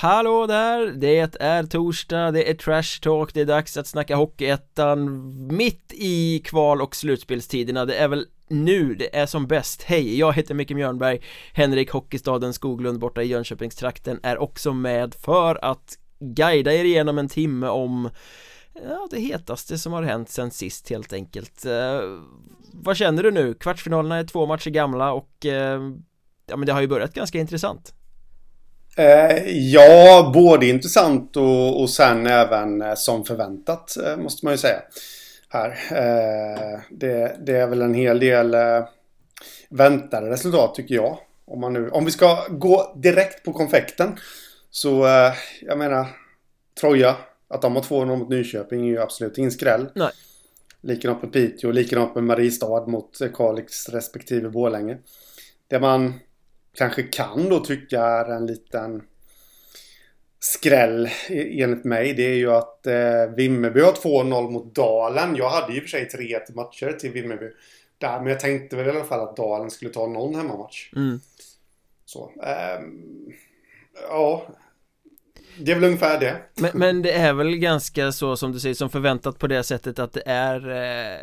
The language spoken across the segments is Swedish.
hallå där! Det är torsdag, det är trash talk, det är dags att snacka Hockeyettan. Mitt i kval och slutspelstiderna Det är väl nu det är som bäst. Hej, jag heter Micke Mjörnberg. Henrik Hockeystaden Skoglund borta i Jönköpingstrakten är också med för att guida er igenom en timme om Ja, det hetaste som har hänt sen sist helt enkelt. Eh, Vad känner du nu? Kvartsfinalerna är två matcher gamla och eh, Ja men det har ju börjat ganska intressant ja, både intressant och, och sen även eh, som förväntat eh, måste man ju säga. Här. Eh, det, det, är väl en hel del eh, väntade resultat tycker jag. Om, man nu, om vi ska gå direkt på konfekten. Så eh, jag menar Troja, att de har 2-0 mot Nyköping är ju absolut ingen skräll. Nej. Likadant med Piteå, likadant med Mariestad mot Kalix respektive Borlänge. Det man kanske kan då tycka är en liten skräll enligt mig. Det är ju att eh, Vimmerby har 2-0 mot Dalen. Jag hade ju i och för sig 3-1 matcher till Vimmerby. Där, men jag tänkte väl i alla fall att Dalen skulle ta någon hemmamatch. mm. Så. Eh, ja, det är väl ungefär det. Men, men, det är väl ganska så som du säger som förväntat på det sättet att det är eh,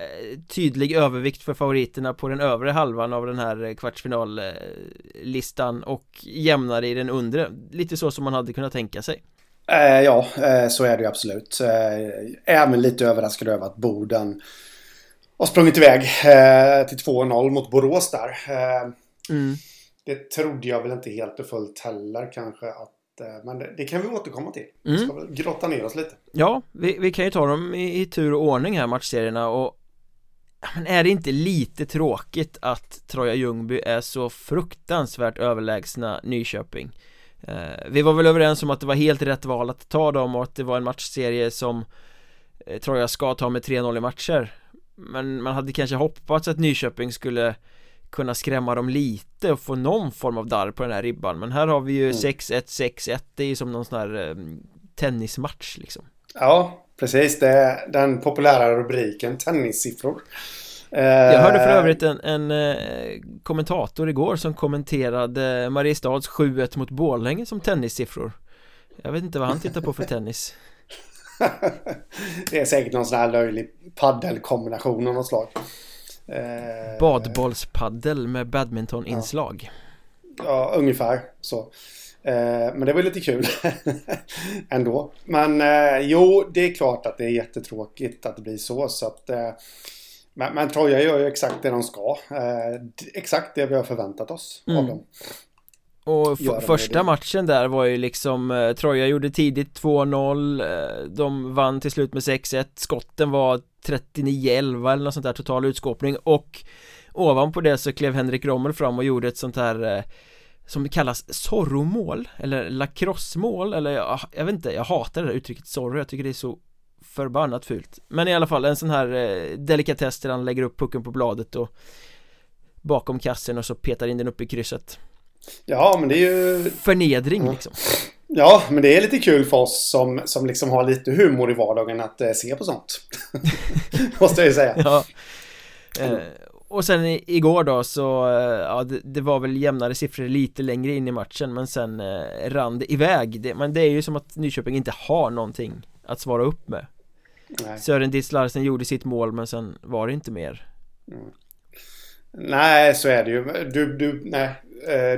tydlig övervikt för favoriterna på den övre halvan av den här kvartsfinallistan och jämnare i den undre. Lite så som man hade kunnat tänka sig. Eh, Ja, eh, så är det ju absolut. Eh, Även lite överraskad över att Boden har sprungit iväg eh, till 2-0 mot Borås där. Eh, mm. Det trodde jag väl inte helt och fullt heller kanske att Eh, men det, det, kan vi återkomma till. Vi mm. ska väl grotta ner oss lite. Ja, vi, vi kan ju ta dem i, i, tur och ordning här matchserierna och men är det inte lite tråkigt att Troja Ljungby är så fruktansvärt överlägsna Nyköping? Eh, vi var väl överens om att det var helt rätt val att ta dem och att det var en matchserie som eh, Troja ska ta med 3-0 i matcher Men man hade kanske hoppats att Nyköping skulle kunna skrämma dem lite och få någon form av darr på den här ribban. Men här har vi ju 6-1, mm. 6-1 Det är ju som någon sån här um, tennismatch liksom. Ja, precis. Det är den populära rubriken Tennissiffror. Jag hörde för eh, övrigt en, en eh, kommentator igår som kommenterade Mariestads 7-1 mot Borlänge som tennissiffror. Jag vet inte vad han tittar på för tennis. Det är säkert någon sån här löjlig paddelkombination av något slag Eh, Badbollspaddel med badmintoninslag. Ja. ja, ungefär så. Eh, Men det var lite kul ändå. Men eh, jo, det är klart att det är jättetråkigt att det blir så så att eh, men, men Troja gör ju exakt det de ska. Eh, Exakt det vi har förväntat oss mm. av dem. Och första matchen där var ju liksom eh, Troja gjorde tidigt 2-0 eh, De vann till slut med 6-1 Skotten var 39-11 eller något sånt där total utskåpning och Ovanpå det så klev Henrik Rommel fram och gjorde ett sånt här eh, Som kallas sorromål eller lacrossemål eller jag, jag vet inte, jag hatar det där uttrycket sorro Jag tycker det är så förbannat fult. Men i alla fall en sån här eh, delikatess där han lägger upp pucken på bladet och Bakom kassen och så petar in den upp i krysset. Ja men det är ju Förnedring mm. liksom Ja, men det är lite kul för oss som, som liksom har lite humor i vardagen att eh, se på sånt. Måste jag ju säga. Ja. Eh, och sen i, igår då så, eh, ja det, det, var väl jämnare siffror lite längre in i matchen men sen eh, rann det iväg. Det, men det är ju som att Nyköping inte har någonting att svara upp med. Nej. Sören Ditz Larsen gjorde sitt mål men sen var det inte mer. Mm. Nej, så är det ju. Du, du, nej,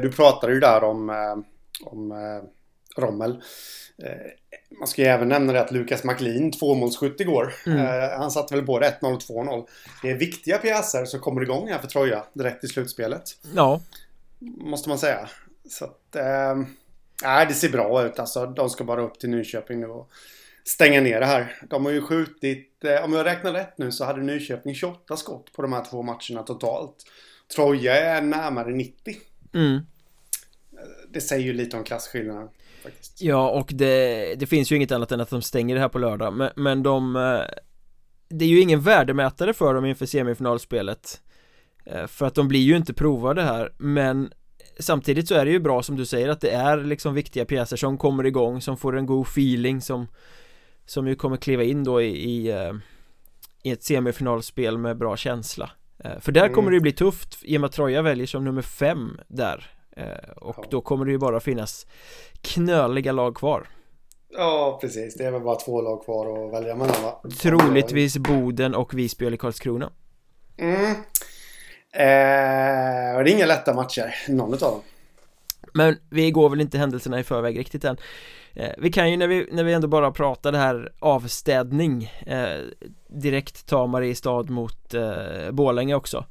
du pratade ju där om, eh, om Rommel. Eh, man ska ju även nämna det att Lukas McLean, tvåmålsskytt igår. Mm. Eh, han satte väl både 1-0 och 2-0. Det är viktiga pjäser som kommer igång här för Troja direkt i slutspelet. Ja. Måste man säga. Så att... Eh, nej, det ser bra ut alltså. De ska bara upp till Nyköping nu och stänga ner det här. De har ju skjutit... om jag räknar rätt nu så hade Nyköping 28 skott på de här två matcherna totalt. Troja är närmare 90. Mm. Det säger ju lite om klasskillnaden faktiskt. Ja, och det, det finns ju inget annat än att de stänger det här på lördag, men, men de eh, Det är ju ingen värdemätare för dem inför semifinalspelet eh, För att de blir ju inte provade här, men Samtidigt så är det ju bra som du säger att det är liksom viktiga pjäser som kommer igång, som får en god feeling som Som ju kommer kliva in då i, i, eh, i ett semifinalspel med bra känsla För där mm. kommer det bli tufft i och med att Troja väljer som nummer fem där eh, Och ja. då kommer det ju bara finnas knöliga lag kvar Ja, precis. Det är väl bara två lag kvar att välja mellan va? Troligtvis Boden och Visby eller Karlskrona Mm eh, Det är inga lätta matcher, någon av dem Men vi går väl inte händelserna i förväg riktigt än eh, Vi kan ju när vi, när vi ändå bara pratar det här avstädning eh, Direkt ta Mariestad mot eh, Bålänge också.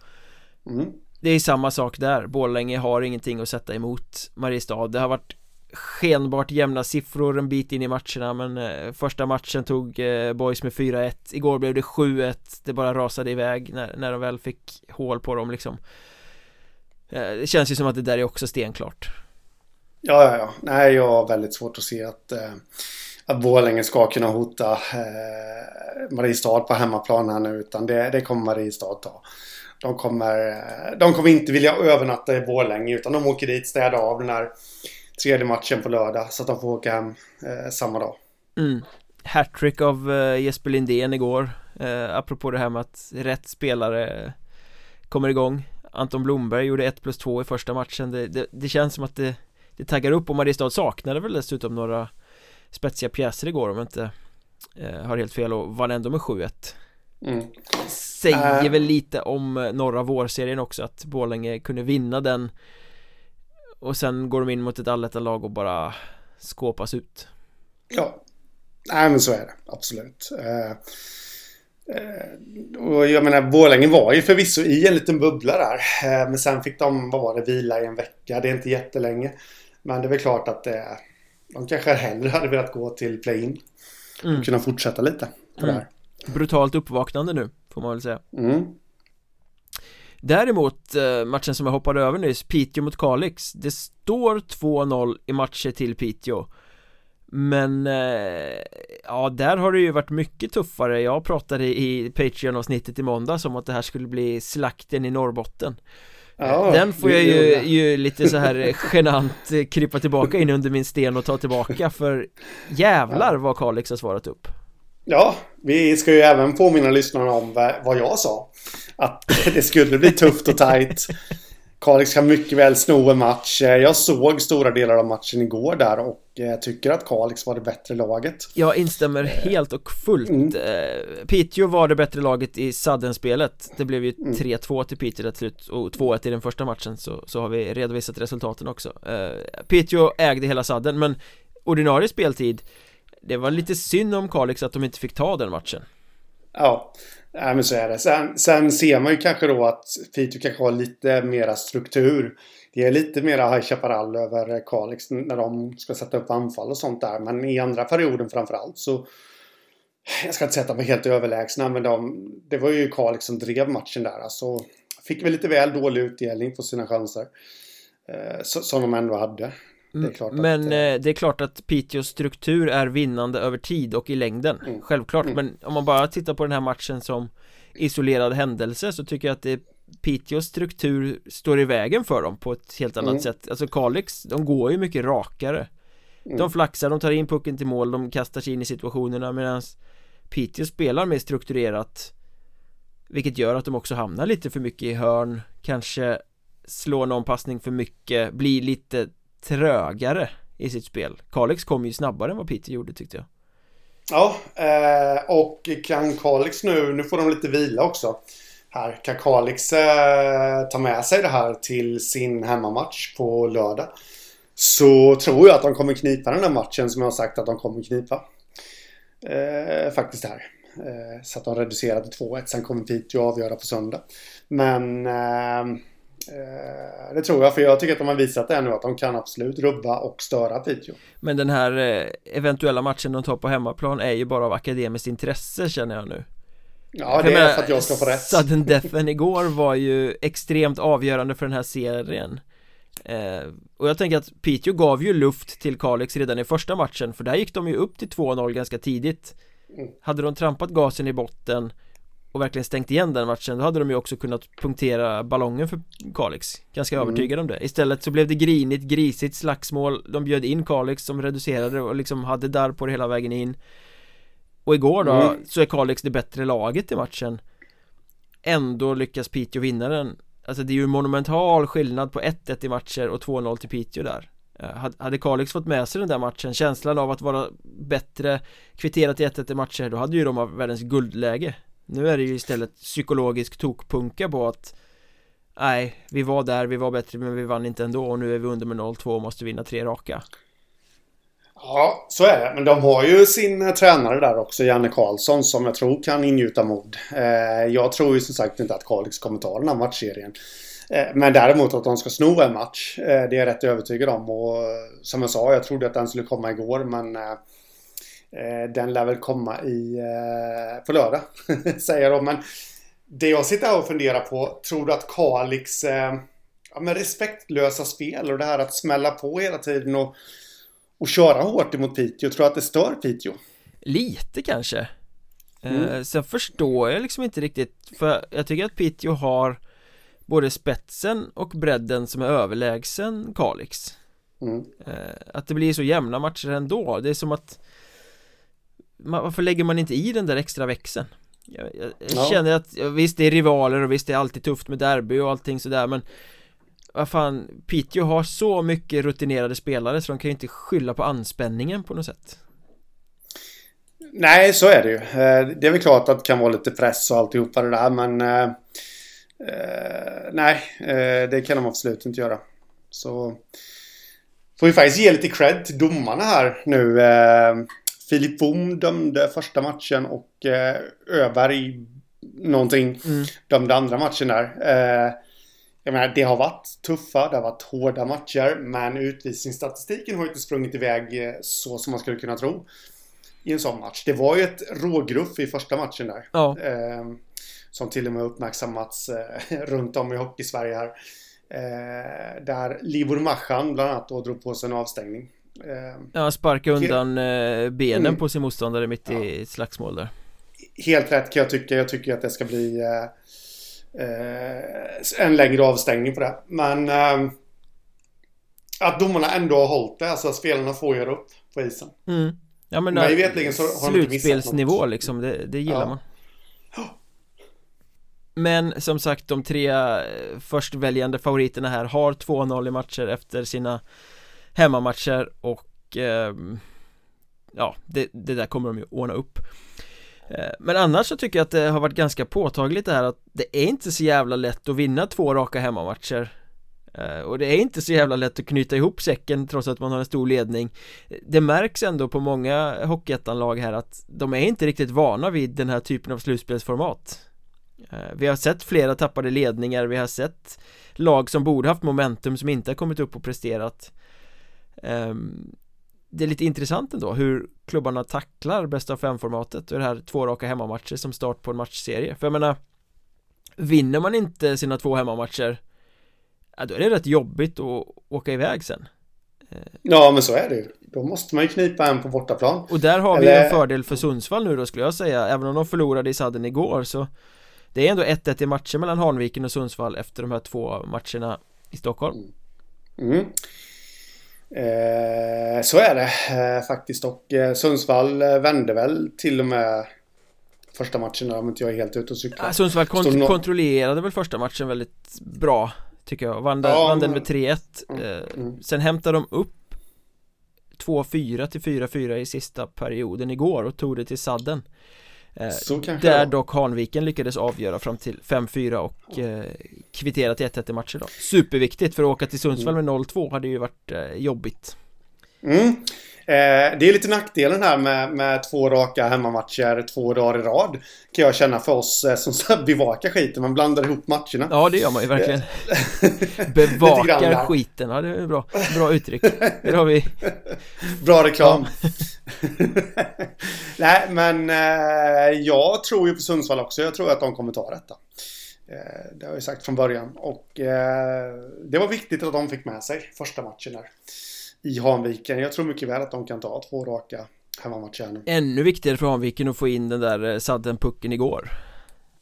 Mm. Det är samma sak där, Bålänge har ingenting att sätta emot Mariestad. Det har varit skenbart jämna siffror en bit in i matcherna men eh, första matchen tog eh, Boys med 4-1 Igår blev det 7-1 Det bara rasade iväg när, när de väl fick hål på dem liksom. Eh, Det känns ju som att det där är också stenklart Ja, ja, ja. Nej, jag har väldigt svårt att se att eh, att Borlänge ska kunna hota eh, Mariestad på hemmaplan här nu utan det, det kommer Mariestad ta. De kommer, eh, de kommer inte vilja övernatta i Borlänge utan de åker dit, städar av den här tredje matchen på lördag så att de får åka hem eh, samma dag. Mm. Hattrick av eh, Jesper Lindén igår eh, Apropå det här med att rätt spelare kommer igång Anton Blomberg gjorde 1 plus 2 i första matchen det, det, det, känns som att det, det taggar upp och Mariestad saknade väl dessutom några spetsiga pjäser igår om jag inte eh, har helt fel och vann ändå med 7-1 mm. Säger uh. väl lite om eh, norra vårserien också att Borlänge kunde vinna den och sen går de in mot ett allettan-lag och bara skåpas ut. Ja. Nej men så är det, absolut. Eh, Och jag menar Borlänge var ju förvisso i en liten bubbla där. Men sen fick de, vad var det, vila i en vecka. Det är inte jättelänge Men det är väl klart att eh, De kanske hellre hade velat gå till play-in. Mm. Och kunna fortsätta lite på mm. det här. Brutalt uppvaknande nu, får man väl säga. Mm. Däremot, eh, matchen som jag hoppade över nyss, Piteå mot Kalix. Det står 2-0 i matcher till Piteå. Men, eh, ja där har det ju varit mycket tuffare. Jag pratade i Patreon-avsnittet i måndags om att det här skulle bli slakten i Norrbotten Ja, Den får jag ju, ju, lite så här genant krypa tillbaka in under min sten och ta tillbaka för jävlar vad Kalix har svarat upp. Ja, vi ska ju även påminna lyssnarna om vad jag sa. Att det skulle bli tufft och tajt. Kalix kan mycket väl sno en match. Jag såg stora delar av matchen igår där och eh, tycker att Kalix var det bättre laget. Jag instämmer helt och fullt. Mm. Eh, Piteå var det bättre laget i Sudden-spelet. Det blev ju 3-2 mm. till Piteå till slut och 2-1 i den första matchen så, så har vi redovisat resultaten också. Eh, Piteå ägde hela Sudden men ordinarie speltid det var lite synd om Kalix att de inte fick ta den matchen. Ja, Nej, men så är det. Sen, sen ser man ju kanske då att Piteå kanske har lite mera struktur. Det är lite mera High Chaparral över Kalix när de ska sätta upp anfall och sånt där. Men i andra perioden framförallt så jag ska inte säga att de var helt överlägsna, men de, det var ju Kalix som drev matchen där. Alltså, fick väl lite väl dålig utdelning på sina chanser. Eh, som de ändå hade. Mm, men att, eh, det är klart att Piteås struktur är vinnande över tid och i längden mm, Självklart, mm. men om man bara tittar på den här matchen som isolerad händelse så tycker jag att det Piteås struktur står i vägen för dem på ett helt annat mm. sätt Alltså Kalix, de går ju mycket rakare De mm. flaxar, de tar in pucken till mål, de kastar sig in i situationerna medan Piteå spelar mer strukturerat Vilket gör att de också hamnar lite för mycket i hörn Kanske slår någon passning för mycket, blir lite trögare i sitt spel. Kalix kom ju snabbare än vad Peter gjorde tyckte jag. Ja, eh, och kan Kalix nu, nu får de lite vila också. Här, kan Kalix eh, ta med sig det här till sin hemmamatch på lördag? Så tror jag att de kommer knipa den här matchen som jag har sagt att de kommer knipa. Eh, faktiskt här. Eh, så att de reducerar till 2-1 sen kommer Piteå avgöra på söndag. Men Eh, det tror jag, för jag tycker att de har visat det nu att de kan absolut rubba och störa Piteå. Men den här eh, eventuella matchen de tar på hemmaplan är ju bara av akademiskt intresse känner jag nu. Ja, det är för att jag ska få rätt. Sudden Deathen igår var ju extremt avgörande för den här serien. Eh, och jag tänker att Piteå gav ju luft till Kalix redan i första matchen för där gick de ju upp till 2-0 ganska tidigt. Mm. Hade de trampat gasen i botten och verkligen stängt igen den matchen då hade de ju också kunnat punktera ballongen för Kalix. Ganska mm. övertygad om det. Istället så blev det grinigt, grisigt slagsmål. De bjöd in Kalix som reducerade och liksom hade där på det hela vägen in. Och igår då mm. så är Kalix det bättre laget i matchen. Ändå lyckas Piteå vinna den. Alltså det är ju en monumental skillnad på 1-1 i matcher och 2-0 till Piteå där. Eh, Hade Kalix fått med sig den där matchen, känslan av att vara bättre kvitterat i 1-1 i matcher, då hade ju de världens guldläge nu är det ju istället psykologisk tokpunka på att Nej, vi var där, vi var bättre men vi vann inte ändå och nu är vi under med 0-2 och måste vinna tre raka Ja, så är det. Men de har ju sin eh, tränare där också, Janne Karlsson, som jag tror kan ingjuta mod. Eh, jag tror ju som sagt inte att Kalix kommer ta den här matchserien. Eh, men däremot att de ska sno en match, det är jag rätt övertygad om. Och som jag sa, jag trodde att den skulle komma igår, men den lär väl komma i, på lördag, säger de. Men det jag sitter här och funderar på, tror du att Kalix ja, med respektlösa spel och det här att smälla på hela tiden och och köra hårt emot Piteå? Tror du att det stör Piteå? Lite kanske mm. eh, Sen förstår jag liksom inte riktigt För jag tycker att Piteå har Både spetsen och bredden som är överlägsen Kalix mm. eh, Att det blir så jämna matcher ändå Det är som att Varför lägger man inte i den där extra växeln? Jag, jag, jag ja. känner att visst det är rivaler och visst det är alltid tufft med derby och allting sådär men vad fan, Piteå har så mycket rutinerade spelare så de kan ju inte skylla på anspänningen på något sätt Nej, så är det ju. Eh, det är väl klart att det kan vara lite press och alltihopa det där, men... Eh, eh nej, det kan de absolut inte göra. Så... Får vi faktiskt ge lite cred till domarna här nu. Filip Bohm dömde första matchen och eh, Öberg någonting mm. dömde andra matchen där. Eh, jag menar, det har varit tuffa, det har varit hårda matcher, men utvisningsstatistiken har inte sprungit iväg eh, så som man skulle kunna tro i en sån match. Det var ju ett rågruff i första matchen där. Ja. Eh, som till och med uppmärksammats eh, runt om i Hockeysverige här. Eh, där Libor Machan bland annat då drog på sig en avstängning. Eh, ja, sparka undan eh, benen mm. på sin motståndare mitt ja. i slagsmål där. Helt rätt kan jag tycka. Jag tycker att det ska bli eh, eh, en längre avstängning på det. Men eh, att domarna ändå har hållit det, alltså att spelarna får göra upp på isen. Mm. Ja men Mig vetligen så har Slutspelsnivå liksom, det, det gillar ja. man. Men som sagt, de tre eh, förstväljande favoriterna här har 2-0 i matcher efter sina hemmamatcher och eh, ja, det, det, där kommer de ju ordna upp. Eh, men annars så tycker jag att det har varit ganska påtagligt det här att det är inte så jävla lätt att vinna två raka hemmamatcher. Eh, och det är inte så jävla lätt att knyta ihop säcken trots att man har en stor ledning. Det märks ändå på många Hockeyettan-lag här att de är inte riktigt vana vid den här typen av slutspelsformat. Eh, vi har sett flera tappade ledningar, vi har sett lag som borde haft momentum som inte har kommit upp och presterat det är lite intressant ändå hur klubbarna tacklar bästa av fem-formatet och det här två raka hemmamatcher som start på en matchserie. För jag menar Vinner man inte sina två hemmamatcher Ja då är det rätt jobbigt att åka iväg sen. Ja men så är det ju. Då måste man ju knipa en på bortaplan. Och där har Eller... vi en fördel för Sundsvall nu då skulle jag säga. Även om de förlorade i sadden igår så Det är ändå 1-1 i matcher mellan Hanviken och Sundsvall efter de här två matcherna i Stockholm. Mm. Eh, så är det eh, faktiskt och eh, Sundsvall vände väl till och med första matchen om inte jag är helt ute och cyklar. Ja, Sundsvall kont kontrollerade väl första matchen väldigt bra tycker jag. Vann, ja, vann den med 3-1. Mm, mm. Sen hämtade de upp 2-4 till 4-4 i sista perioden igår och tog det till sadden. Eh, där dock Hanviken lyckades avgöra fram till 5-4 och eh, kvittera till 1-1 i matcher då. Superviktigt för att åka till Sundsvall med 0-2 hade ju varit eh, jobbigt. Mm. Eh, det är lite nackdelen här med, med två raka hemmamatcher två dagar i rad. Kan jag känna för oss eh, som bevakar skiten. Man blandar ihop matcherna. Ja, det gör man ju verkligen. bevakar skiten, ja det är bra. Bra uttryck. Det har vi. Bra reklam. Nej, men eh, jag tror ju på Sundsvall också. Jag tror att de kommer ta detta. Eh, det har jag sagt från början. Och eh, det var viktigt att de fick med sig första matchen där i Hanviken. Jag tror mycket väl att de kan ta två raka hemmamatcher nu. Ännu viktigare för Hanviken att få in den där eh, sadden pucken igår.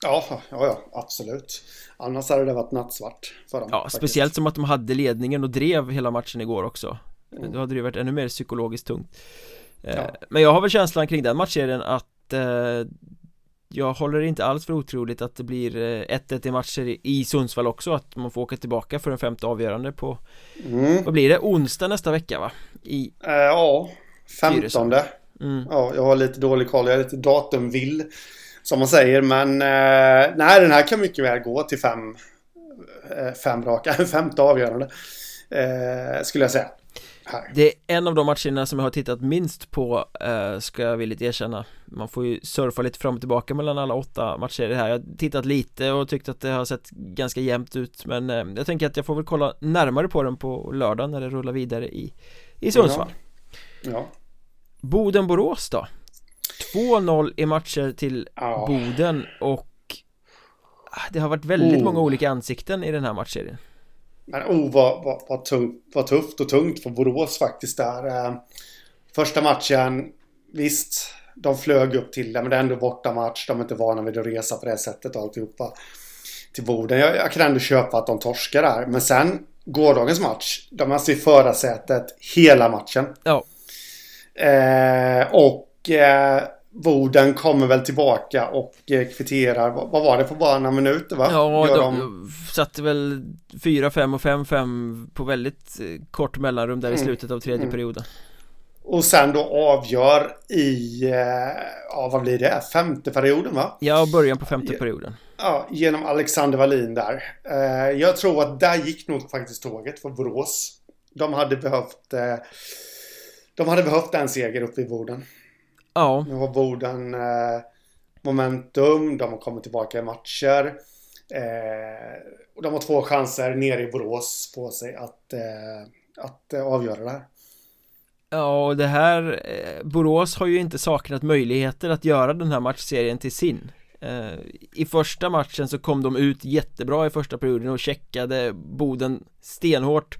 Ja, ja, ja, absolut. Annars hade det varit nattsvart för dem. Ja, faktiskt. speciellt som att de hade ledningen och drev hela matchen igår också. Mm. Då hade det varit ännu mer psykologiskt tungt. Eh, ja. Men jag har väl känslan kring den matchserien att eh, jag håller inte alls för otroligt att det blir 1-1 eh, i matcher i Sundsvall också Att man får åka tillbaka för en femte avgörande på mm. Vad blir det? Onsdag nästa vecka va? I äh, Ja, femtonde mm. Ja, jag har lite dålig koll, jag är lite datumvill Som man säger, men eh, nej den här kan mycket väl gå till fem eh, Fem raka, femte avgörande eh, Skulle jag säga här. Det är en av de matcherna som jag har tittat minst på eh, Ska jag villigt erkänna Man får ju surfa lite fram och tillbaka mellan alla åtta matcher i det här Jag har tittat lite och tyckt att det har sett ganska jämnt ut Men eh, jag tänker att jag får väl kolla närmare på den på lördag när det rullar vidare i, i Sundsvall ja. ja. Boden-Borås då 2-0 i matcher till ja. Boden och ah, Det har varit väldigt oh. många olika ansikten i den här matchserien men oh, vad, vad, vad, tungt, vad tufft och tungt för Borås faktiskt där. Eh, första matchen, visst, de flög upp till det, men det är ändå bortamatch. De är inte vana vid att resa på det sättet och alltihopa till Boden. Jag, jag kan ändå köpa att de torskar där. Men sen, gårdagens match, de är alltså i förarsätet hela matchen. Ja. Eh, och eh, Boden kommer väl tillbaka och eh, kvitterar, vad var det på bara några minuter va? Ja, Gör de, de satte väl 4-5 och 5-5 på väldigt eh, kort mellanrum där mm. i slutet av tredje mm. perioden. Och sen då avgör i, eh, ja vad blir det, femte perioden va? Ja, början på femte perioden. Ja, genom Alexander Wallin där. Jag tror att där gick nog faktiskt tåget för Borås. De hade behövt De hade behövt en seger uppe i Boden Ja. Nu har Boden eh, momentum, de har kommit tillbaka i matcher. Eh, de har två chanser nere i Borås på sig att, eh, att eh, avgöra det här. Ja, och det här eh, Borås har ju inte saknat möjligheter att göra den här matchserien till sin eh, I första matchen så kom de ut jättebra i första perioden och checkade Boden stenhårt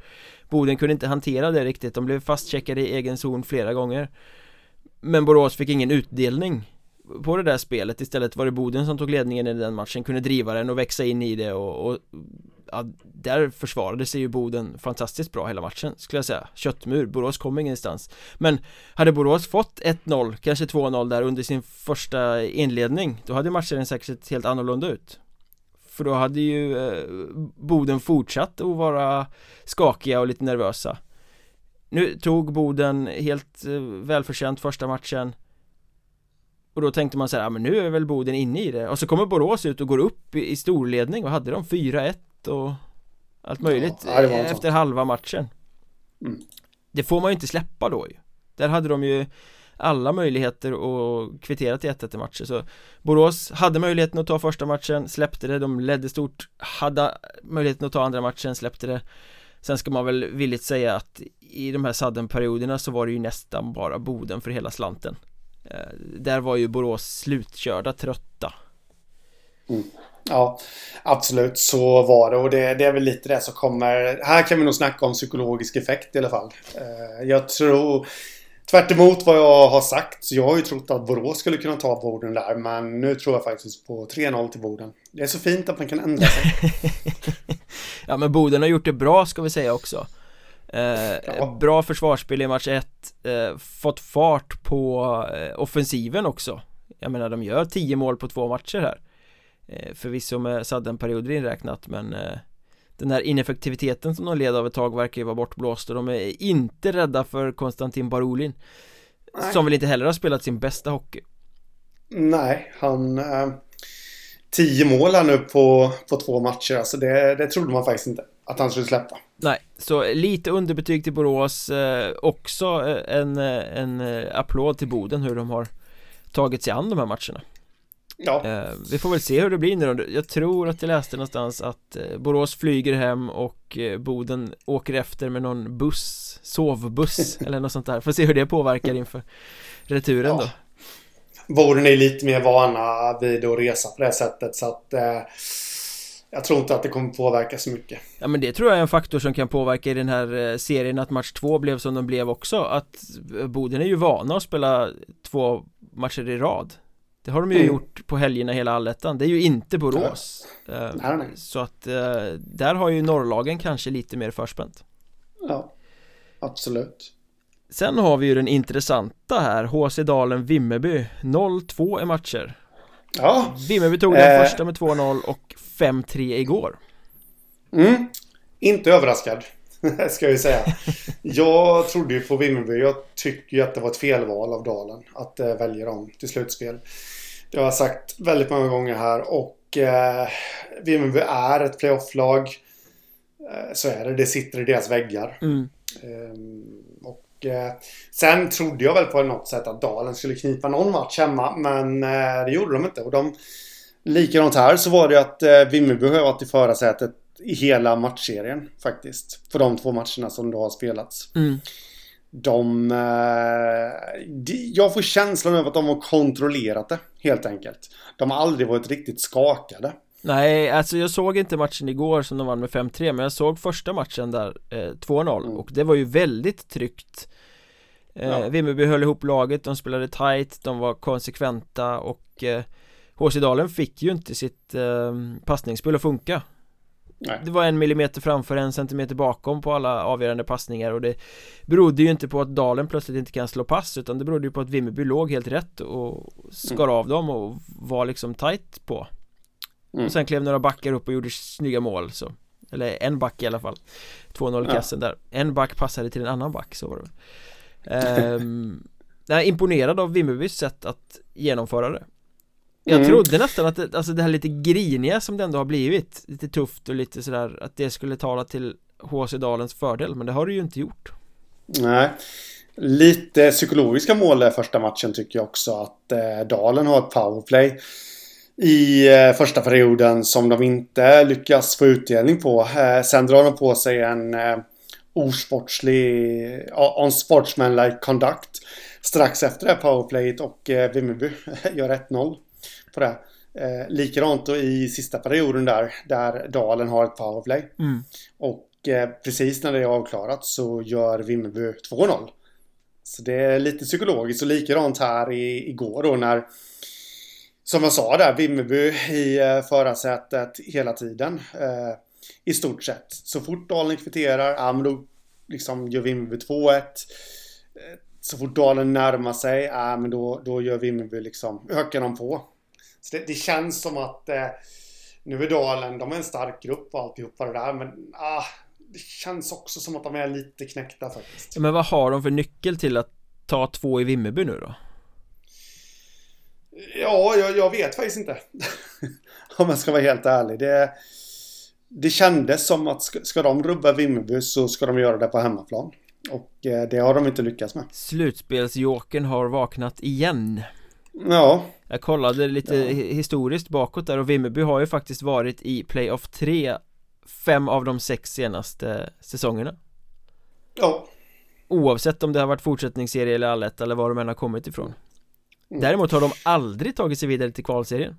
Boden kunde inte hantera det riktigt, de blev fastcheckade i egen zon flera gånger men Borås fick ingen utdelning på det där spelet. Istället var det Boden som tog ledningen i den matchen Kunde driva den och växa in i det och, och ja, Där försvarade sig ju Boden fantastiskt bra hela matchen skulle jag säga. Köttmur, Borås kom ingenstans. Men hade Borås fått 1-0, kanske 2-0 där under sin första inledning Då hade matchen säkert sett helt annorlunda ut. För då hade ju eh, Boden fortsatt att vara skakiga och lite nervösa nu tog Boden helt eh, välförtjänt första matchen. Och då tänkte man så här, ja men nu är väl Boden inne i det. Och så kommer Borås ut och går upp i, i storledning. Och hade de? 4-1 och allt möjligt ja, efter halva matchen. Mm. Det får man ju inte släppa då ju. Där hade de ju alla möjligheter att kvittera till 1-1 i matcher. Så Borås hade möjligheten att ta första matchen, släppte det, de ledde stort Hade möjligheten att ta andra matchen, släppte det Sen ska man väl villigt säga att i de här saddenperioderna så var det ju nästan bara Boden för hela slanten. Eh, där var ju Borås slutkörda trötta. Mm. Ja, absolut så var det. Och det, det, är väl lite det som kommer. Här kan vi nog snacka om psykologisk effekt i alla fall. Eh, jag tror Tvärt vad jag har sagt, så jag har ju trott att Borås skulle kunna ta Boden där, men nu tror jag faktiskt på 3-0 till Boden. Det är så fint att man kan ändra sig. ja, men Boden har gjort det bra ska vi säga också. Eh, ja. Bra försvarsspel i match 1, eh, fått fart på eh, offensiven också. Jag menar, de gör 10 mål på två matcher här. Eh, förvisso med sadden-perioder inräknat, men eh, den här ineffektiviteten som de led av ett tag verkar ju vara bortblåst och de är inte rädda för Konstantin Barolin Nej. Som väl inte heller har spelat sin bästa hockey. Nej, han eh, Tio mål här nu på, på två matcher, alltså det, det trodde man faktiskt inte att han skulle släppa. Nej, så lite underbetyg till Borås eh, Också eh, en, eh, en eh, applåd till Boden hur de har tagit sig an de här matcherna Ja. Eh, vi får väl se hur det blir nu Jag tror att jag läste någonstans att eh, Borås flyger hem och eh, Boden åker efter med någon buss Sovbuss eller något sånt där. Får se hur det påverkar inför returen ja. då. Boden är lite mer vana vid att resa på det sättet så att eh, jag tror inte att det kommer påverka så mycket. Ja men det tror jag är en faktor som kan påverka i den här eh, serien att match två blev som den blev också. Att Boden är ju vana att spela två matcher i rad det har de ju mm. gjort på helgerna hela allettan. Det är ju inte Borås. Ja. nej, nej. Så att uh, där har ju norrlagen kanske lite mer förspänt. Ja Absolut. Sen har vi ju den intressanta här HC Dalen Vimmerby. 0-2 i matcher. Ja. Vimmerby tog den eh. första med 2-0 och 5-3 igår. Mm. Inte överraskad Ska jag säga. Jag trodde ju på Vimmerby. Jag tycker ju att det var ett felval av Dalen Att äh, välja dem till slutspel Det har jag sagt väldigt många gånger här och äh, Vimmerby är ett playoff-lag äh, Så är det, det sitter i deras väggar mm. ähm, och eh, sen trodde jag väl på något sätt att Dalen skulle knipa någon match hemma. Men eh, det gjorde de inte. Och de, likadant här så var det att eh, Vimmerby har varit i förarsätet i hela matchserien faktiskt. För de två matcherna som då har spelats. Mm. De, eh, de... Jag får känslan av att de har kontrollerat det helt enkelt. De har aldrig varit riktigt skakade. Nej, alltså jag såg inte matchen igår som de vann med 5-3 Men jag såg första matchen där, eh, 2-0 mm. Och det var ju väldigt tryggt eh, ja. Vimmerby höll ihop laget, de spelade tight, de var konsekventa och eh, HC Dalen fick ju inte sitt eh, passningsspel att funka Nej. Det var en millimeter framför, en centimeter bakom på alla avgörande passningar och det berodde ju inte på att Dalen plötsligt inte kan slå pass utan det berodde ju på att Vimmerby låg helt rätt och skar mm. av dem och var liksom tight på Mm. Och sen klev några backar upp och gjorde snygga mål så Eller en back i alla fall 2-0 i kassen ja. där En back passade till en annan back så var det ehm, Jag är imponerad av Vimmerbys sätt att genomföra det Jag mm. trodde nästan att det, alltså det här lite griniga som det ändå har blivit Lite tufft och lite sådär Att det skulle tala till HC Dalens fördel Men det har det ju inte gjort Nej Lite psykologiska mål där första matchen tycker jag också att eh, Dalen har ett powerplay i eh, första perioden som de inte lyckas få utdelning på. Eh, sen drar de på sig en eh, osportslig, unsportsmanlike conduct strax efter det här powerplayet och Vimmerby gör 1-0 på det. Eh, likadant då i sista perioden där, där Dalen har ett powerplay. Mm. Och eh, precis när det är avklarat så gör Vimmerby 2-0. Så det är lite psykologiskt och likadant här i, igår då när som jag sa där, Vimmerby i eh, förarsätet hela tiden. Eh, I stort sett. Så fort Dalen kvitterar, ja men då liksom gör Vimmerby 2-1. Eh, så fort Dalen närmar sig, ja men då, då gör Vimmerby liksom, ökar de på. Så det, det känns som att eh, nu är Dalen, de är en stark grupp och alltihopa det där, men ah, det känns också som att de är lite knäckta faktiskt. Men vad har de för nyckel till att ta två i Vimmerby nu då? Ja, jag, jag vet faktiskt inte. Om jag ska vara helt ärlig. Det, det kändes som att ska, ska de rubba Vimmerby så ska de göra det på hemmaplan. Och eh, det har de inte lyckats med. Slutspelsjokern har vaknat igen. Ja. Jag kollade lite ja. historiskt bakåt där och Vimmerby har ju faktiskt varit i Playoff 3 Fem av de sex senaste säsongerna. Ja. Oavsett om det har varit fortsättningsserie eller allet eller var de än har kommit ifrån. Mm. Däremot har de aldrig tagit sig vidare till kvalserien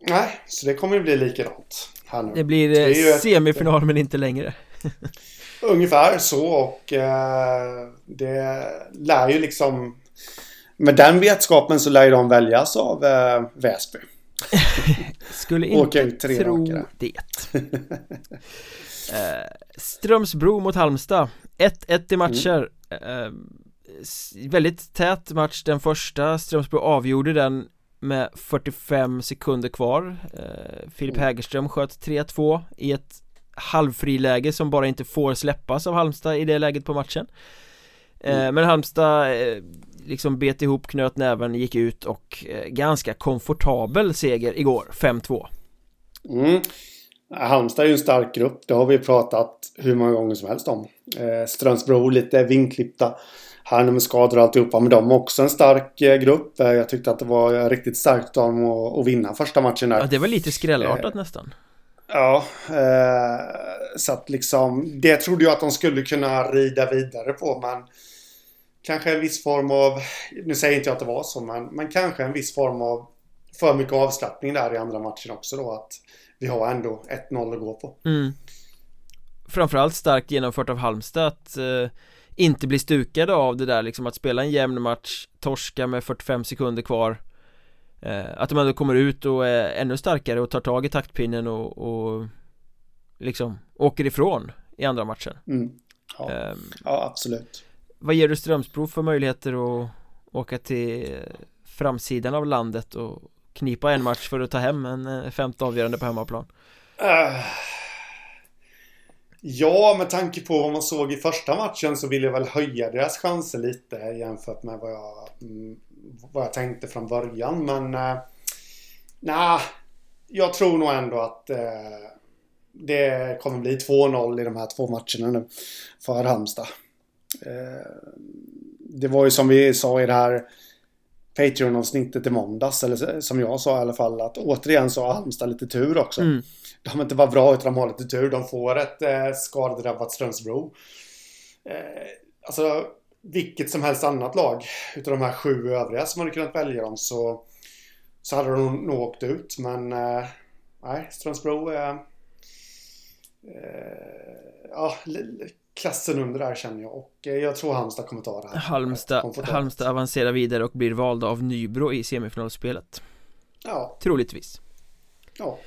Nej, så det kommer ju bli likadant här nu Det blir det eh, semifinal ett... men inte längre Ungefär så och eh, det lär ju liksom Med den vetskapen så lär ju de väljas av eh, Väsby. Skulle inte tro det. Eh, Strömsbro mot Halmstad. 1-1 i matcher. Mm. eh, väldigt tät match den första. Strömsbro avgjorde den med 45 sekunder kvar. Eh, Filip mm. Hägerström sköt 3-2 i ett halvfriläge som bara inte får släppas av Halmstad i det läget på matchen. Eh, mm. Men Halmstad eh, liksom bet ihop, knöt näven, gick ut och eh, ganska komfortabel seger igår, 5-2 mm. Halmstad är ju en stark grupp, det har vi pratat hur många gånger som helst om eh, Strömsbro lite vinklippta här med skador och alltihopa. Men de är också en stark eh, grupp. Eh, jag tyckte att det var riktigt starkt av dem att, vinna första matchen där. Ja, det var lite skrällartat eh, nästan. Ja, eh, så att liksom det trodde jag att de skulle kunna rida vidare på. Men kanske en viss form av, nu säger inte jag att det var så, men, men kanske en viss form av för mycket avslappning där i andra matchen också då. Att vi har ändå 1-0 att gå på. Mm. Framförallt starkt genomfört av Halmstad att eh, inte bli stukade av det där liksom att spela en jämn match Torska med 45 sekunder kvar eh, Att de ändå kommer ut och är ännu starkare och tar tag i taktpinnen och, och liksom åker ifrån i andra matchen mm. ja. Eh, ja, absolut vad ger du Strömsbro för möjligheter att åka till framsidan av landet och knipa en match för att ta hem en eh, femte avgörande på hemmaplan? Eh, ja, med tanke på vad man såg i första matchen så vill jag väl höja deras chanser lite jämfört med vad jag, mm, vad jag tänkte från början. Men eh, uh, nej, jag tror nog ändå att det kommer bli 2-0 i de här två matcherna nu för Halmstad. Uh, det var ju som vi sa i det här Patreon-avsnittet i måndags, eller som jag sa i alla fall, att återigen så har Halmstad lite tur också. Mm. De har inte bara bra, utan de har lite tur. De får ett eh, skadedrabbat Strömsbro. Eh, alltså, vilket som helst annat lag utav de här sju övriga som hade kunnat välja dem så, så hade de nog åkt ut. Men eh, nej, Strömsbro är... Eh, ja, klassen under där känner jag. Och eh, jag tror Halmstad kommer ta det här. Halmstad, Halmstad avancerar vidare och blir valda av Nybro i semifinalspelet. Ja. Troligtvis. Ja.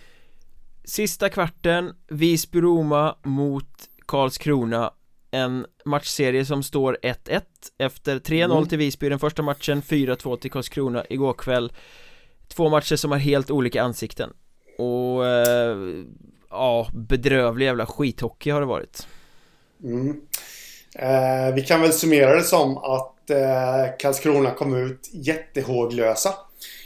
Sista kvarten, Visby-Roma mot Karlskrona. En matchserie som står 1-1 Efter 3-0 mm. till Visby den första matchen 4-2 till Karlskrona igår kväll. Två matcher som har helt olika ansikten. Och eh, Ja, bedrövlig jävla skithockey har det varit Mm. Eh, vi kan väl summera det som att eh, Karlskrona kom ut jättehåglösa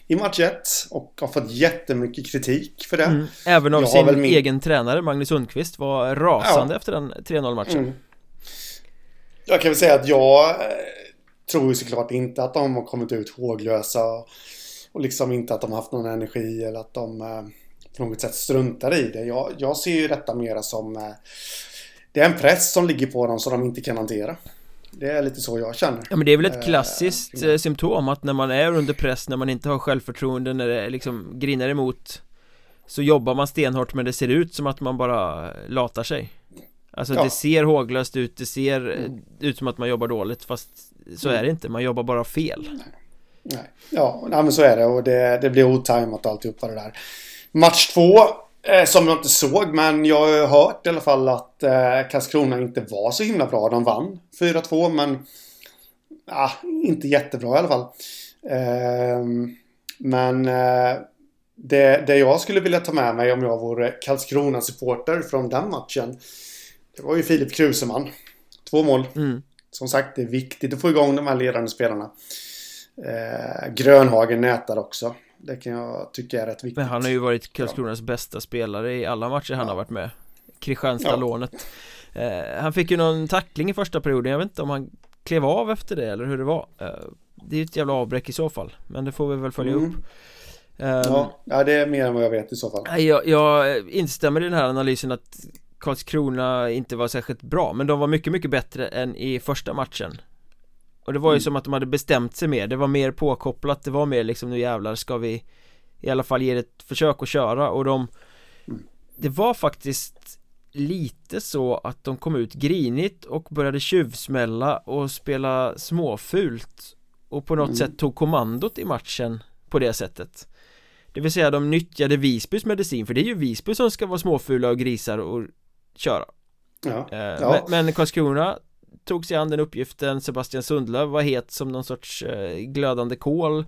i match 1 och har fått jättemycket kritik för det. Mm. Även av sin min... egen tränare Magnus Sundqvist var rasande ja. efter den 3-0 matchen. Mm. Jag kan väl säga att jag eh, tror ju såklart inte att de har kommit ut håglösa och liksom inte att de har haft någon energi eller att de eh, på något sätt struntar i det. Jag, jag ser ju detta mera som eh, det är en press som ligger på dem som de inte kan hantera. Det är lite så jag känner. Ja men det är väl ett eh, klassiskt äh, symptom att när man är under press, när man inte har självförtroende, när det liksom grinar emot Så jobbar man stenhårt men det ser ut som att man bara latar sig Alltså ja. det ser håglöst ut, det ser mm. ut som att man jobbar dåligt fast så mm. är det inte, man jobbar bara fel Nej. Ja, nej, men så är det och det, det blir otajmat och alltihopa det där Match två Eh, som jag inte såg, men jag har hört i alla fall att eh, Karlskrona inte var så himla bra. De vann 4-2, men ah, inte jättebra i alla fall. Eh, men eh, det, det jag skulle vilja ta med mig om jag vore Karlskrona-supporter från den matchen. Det var ju Filip Kruseman. Två mål. Mm. Som sagt, det är viktigt att få igång de här ledande spelarna. Eh, Grönhagen nätar också. Det kan jag tycka är rätt viktigt Men han har ju varit Karlskronas ja. bästa spelare i alla matcher han ja. har varit med Kristianstad-lånet ja. eh, Han fick ju någon tackling i första perioden, jag vet inte om han klev av efter det eller hur det var eh, Det är ju ett jävla avbräck i så fall Men det får vi väl följa mm. upp ja. ja, det är mer än vad jag vet i så fall jag, jag instämmer i den här analysen att Karlskrona inte var särskilt bra Men de var mycket, mycket bättre än i första matchen och det var ju mm. som att de hade bestämt sig mer, det var mer påkopplat, det var mer liksom nu jävlar ska vi i alla fall ge det ett försök att köra och de mm. Det var faktiskt lite så att de kom ut grinigt och började tjuvsmälla och spela småfult och på något mm. sätt tog kommandot i matchen på det sättet Det vill säga de nyttjade Visbys medicin för det är ju Visby som ska vara småfula och grisar och köra ja. Eh, ja. Men, men Karlskrona tog sig an den uppgiften Sebastian Sundlöv var het som någon sorts eh, glödande kol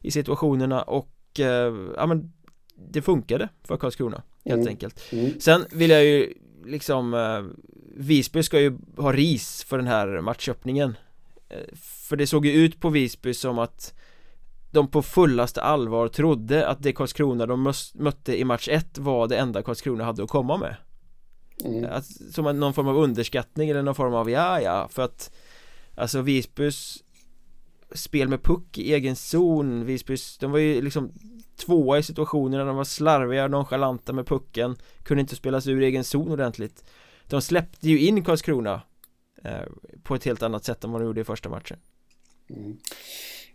i situationerna och eh, ja men det funkade för Karlskrona helt mm. enkelt mm. Sen vill jag ju liksom eh, Visby ska ju ha ris för den här matchöppningen För det såg ju ut på Visby som att de på fullaste allvar trodde att det Karlskrona de mötte i match 1 var det enda Karlskrona hade att komma med Mm. Att, som någon form av underskattning eller någon form av ja ja för att Alltså Visbys Spel med puck i egen zon Visbys, de var ju liksom Tvåa i situationerna, de var slarviga, nonchalanta med pucken Kunde inte spelas ur egen zon ordentligt De släppte ju in Karlskrona eh, På ett helt annat sätt än vad de gjorde i första matchen mm.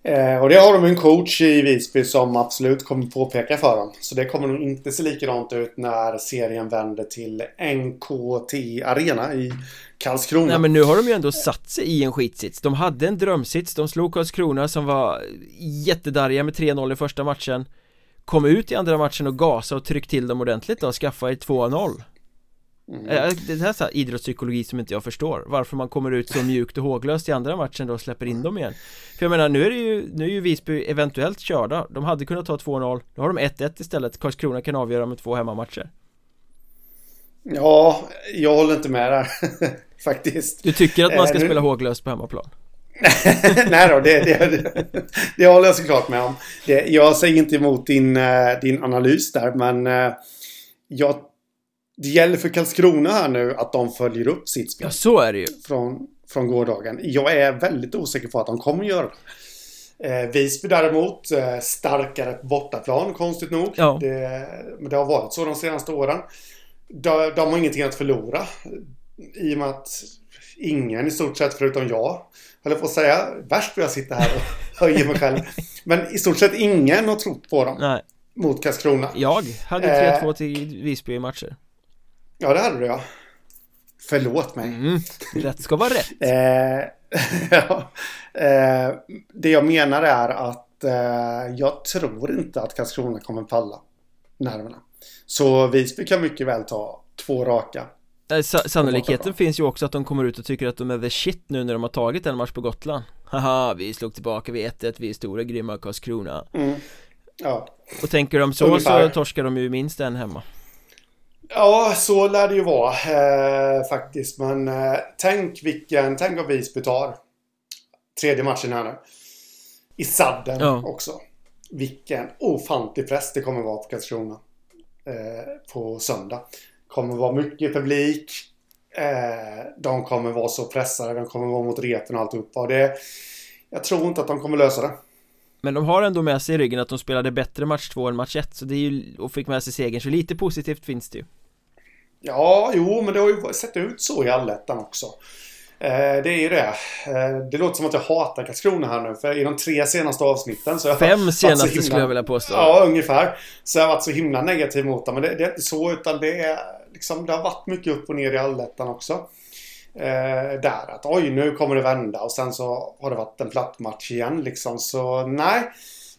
Eh, och det har de en coach i Visby som absolut kommer påpeka för dem. Så det kommer nog inte se likadant ut när serien vänder till NKT Arena i Karlskrona. Nej men nu har de ju ändå satt sig i en skitsits. De hade en drömsits, de slog Karlskrona som var jättedarriga med 3-0 i första matchen. Kom ut i andra matchen och gasa och tryck till dem ordentligt då, skaffa ett 2-0. Mm. Det här är så här idrottspsykologi som inte jag förstår. Varför man kommer ut så mjukt och håglöst i andra matchen då och släpper in dem igen. För jag menar nu är det ju, nu är ju Visby eventuellt körda. De hade kunnat ta 2-0 Nu har de 1-1 istället. Karlskrona kan avgöra med två hemmamatcher. Ja, jag håller inte med där Faktiskt. Du tycker att man ska eh, spela håglöst på hemmaplan? Nej då, det, det, det, det håller jag såklart med om. Jag säger inte emot din, eh, din analys där, men eh, jag, det gäller för Karlskrona här nu att de följer upp sitt spel. Ja, så är det ju. Från, från gårdagen. Jag är väldigt osäker på att de kommer göra det. Eh, Visby däremot, eh, starkare bortaplan konstigt nog. Ja. Det, men det har varit så de senaste åren. De, de har ingenting att förlora. I och med att ingen i stort sett förutom jag höll på att säga. Värst vad jag sitter här och höjer mig själv. Men i stort sett ingen har trott på dem. Nej. Mot Karlskrona. Jag hade 3-2 eh, till Visby i matcher. Ja, det hade du ja. Förlåt mig. Mm, rätt ska vara rätt. eh, ja, eh, det jag menar är att eh, jag tror inte att Karlskrona kommer palla nerverna. Så Visby kan mycket väl ta två raka. Eh, sannolikheten finns ju också att de kommer ut och tycker att de är the shit nu när de har tagit en match på Gotland Haha, vi slog tillbaka vid 1-1, vi är stora, grymma Karlskrona mm. Ja Och tänker de så Ungefär. så torskar de ju minst en hemma Ja, så lär det ju vara eh, faktiskt. Men eh, tänk vilken, tänk om Visby tar. Tredje matchen här nu. I sadden ja. också. Vilken ofantlig press det kommer vara på Karlskrona eh, På söndag. Kommer vara mycket publik. Eh, de kommer vara så pressade, de kommer vara mot repen och alltihopa. Och det, jag tror inte att de kommer lösa det. Men de har ändå med sig i ryggen att de spelade bättre match 2 än match 1 Så det är ju, och fick med sig segern, så lite positivt finns det ju Ja, jo, men det har ju sett ut så i allettan också Eh, det är ju det. Eh, det låter som att jag hatar Karlskrona här nu. För i de tre senaste avsnitten så Fem senaste himla, skulle jag vilja påstå. Ja, ungefär. Så jag har varit så himla negativ mot dem. Men det, det är inte så utan det är liksom, det har varit mycket upp och ner i allettan också. Eh, där att oj, nu kommer det vända och sen så har det varit en platt match igen liksom. Så nej.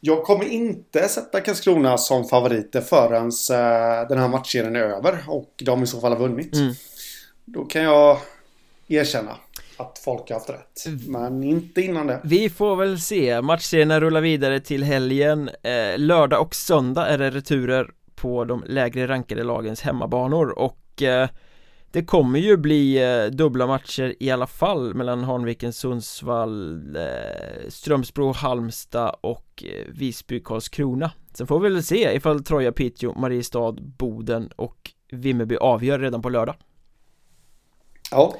Jag kommer inte sätta Karlskrona som favoriter förrän eh, den här matchen är över och de i så fall har vunnit. Mm. Då kan jag erkänna att folk har haft rätt. Men inte innan det. Vi får väl se. Matchserierna rullar vidare till helgen. Eh, lördag och söndag är det returer på de lägre rankade lagens hemmabanor och eh, det kommer ju bli eh, dubbla matcher i alla fall mellan Hanviken, Sundsvall, eh, Strömsbro, Halmstad och eh, Visby, Karlskrona Sen får vi väl se ifall Troja, Piteå, Mariestad, Boden och Vimmerby avgör redan på lördag Ja